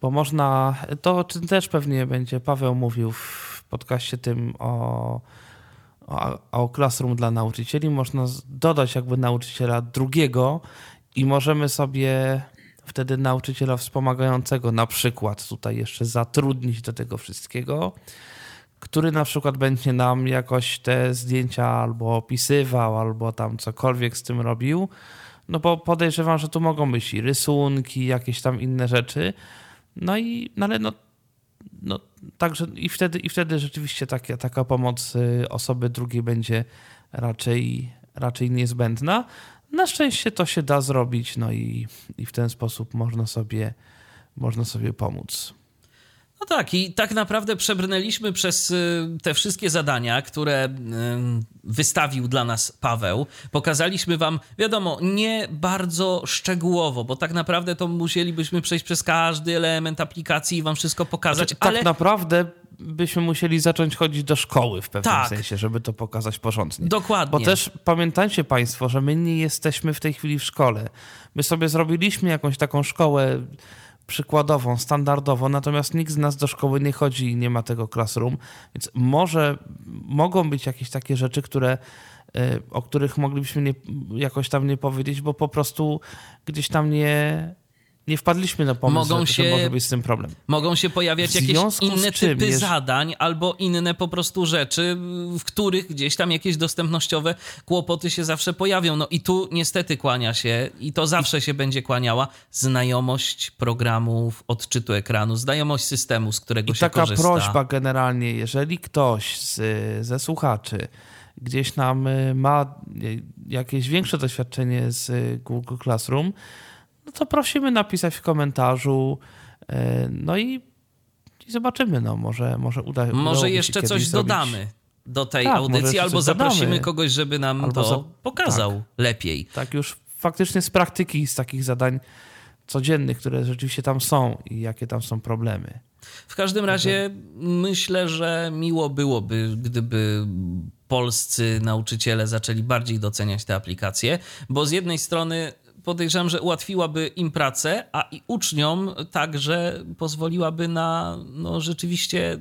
bo można, to o czym też pewnie będzie Paweł mówił w podcaście tym o, o, o Classroom dla nauczycieli, można dodać jakby nauczyciela drugiego i możemy sobie wtedy nauczyciela wspomagającego na przykład tutaj jeszcze zatrudnić do tego wszystkiego, który na przykład będzie nam jakoś te zdjęcia albo opisywał, albo tam cokolwiek z tym robił. No bo podejrzewam, że tu mogą być i rysunki, jakieś tam inne rzeczy. No i, no ale no, no także i wtedy, i wtedy rzeczywiście taka, taka pomoc y, osoby drugiej będzie raczej, raczej niezbędna. Na szczęście to się da zrobić, no i, i w ten sposób można sobie, można sobie pomóc. No tak, i tak naprawdę przebrnęliśmy przez y, te wszystkie zadania, które y, wystawił dla nas Paweł. Pokazaliśmy wam, wiadomo, nie bardzo szczegółowo, bo tak naprawdę to musielibyśmy przejść przez każdy element aplikacji i wam wszystko pokazać, Znaczy, ale Tak naprawdę byśmy musieli zacząć chodzić do szkoły w pewnym Tak. sensie, żeby to pokazać porządnie. dokładnie. Bo też pamiętajcie Państwo, że my nie jesteśmy w tej chwili w szkole. My sobie zrobiliśmy jakąś taką szkołę przykładową, standardową, natomiast nikt z nas do szkoły nie chodzi i nie ma tego classroom, więc może mogą być jakieś takie rzeczy, które, y, o których moglibyśmy nie, jakoś tam nie powiedzieć, bo po prostu gdzieś tam nie, nie wpadliśmy na pomysł, Mogą się- że może być z tym problem. Mogą się pojawiać jakieś inne typy jeż- zadań albo inne po prostu rzeczy, w których gdzieś tam jakieś dostępnościowe kłopoty się zawsze pojawią. No i tu niestety kłania się, i to zawsze się będzie kłaniała, znajomość programów odczytu ekranu, znajomość systemu, z którego I się taka korzysta. prośba generalnie, jeżeli ktoś z, ze słuchaczy gdzieś nam y, ma y, jakieś większe doświadczenie z y, Google Classroom, no to prosimy napisać w komentarzu. y, No i, i zobaczymy, no może, może uda Może jeszcze coś zrobić. dodamy do tej Tak, audycji, albo zaprosimy dodamy. kogoś, żeby nam Albo to za- pokazał lepiej. Tak już faktycznie z praktyki, z takich zadań codziennych, które rzeczywiście tam są i jakie tam są problemy. W każdym razie myślę, że miło byłoby, gdyby polscy nauczyciele zaczęli bardziej doceniać te aplikacje, bo z jednej strony podejrzewam, że ułatwiłaby im pracę, a i uczniom także pozwoliłaby na no, rzeczywiście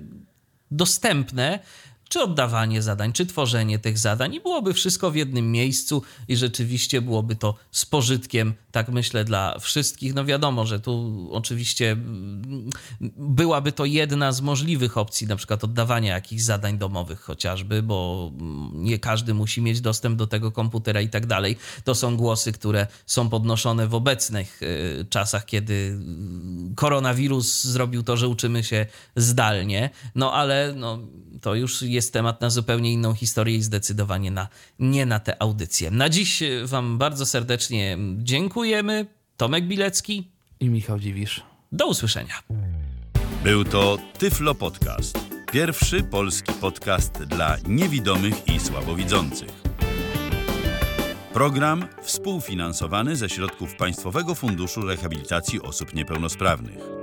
dostępne czy oddawanie zadań, czy tworzenie tych zadań i byłoby wszystko w jednym miejscu i rzeczywiście byłoby to z pożytkiem, tak myślę, dla wszystkich. No wiadomo, że tu oczywiście mm, byłaby to jedna z możliwych opcji, na przykład oddawania jakichś zadań domowych chociażby, bo mm, nie każdy musi mieć dostęp do tego komputera i tak dalej. To są głosy, które są podnoszone w obecnych y, czasach, kiedy y, koronawirus zrobił to, że uczymy się zdalnie, no ale no, to już jest temat na zupełnie inną historię i zdecydowanie na, nie na tę audycję. Na dziś y, Wam bardzo serdecznie dziękujemy. Tomek Bilecki, I Michał Dziwisz. do usłyszenia. Był to Tyflo Podcast. Pierwszy polski podcast dla niewidomych i słabowidzących. Program współfinansowany ze środków Państwowego Funduszu Rehabilitacji Osób Niepełnosprawnych.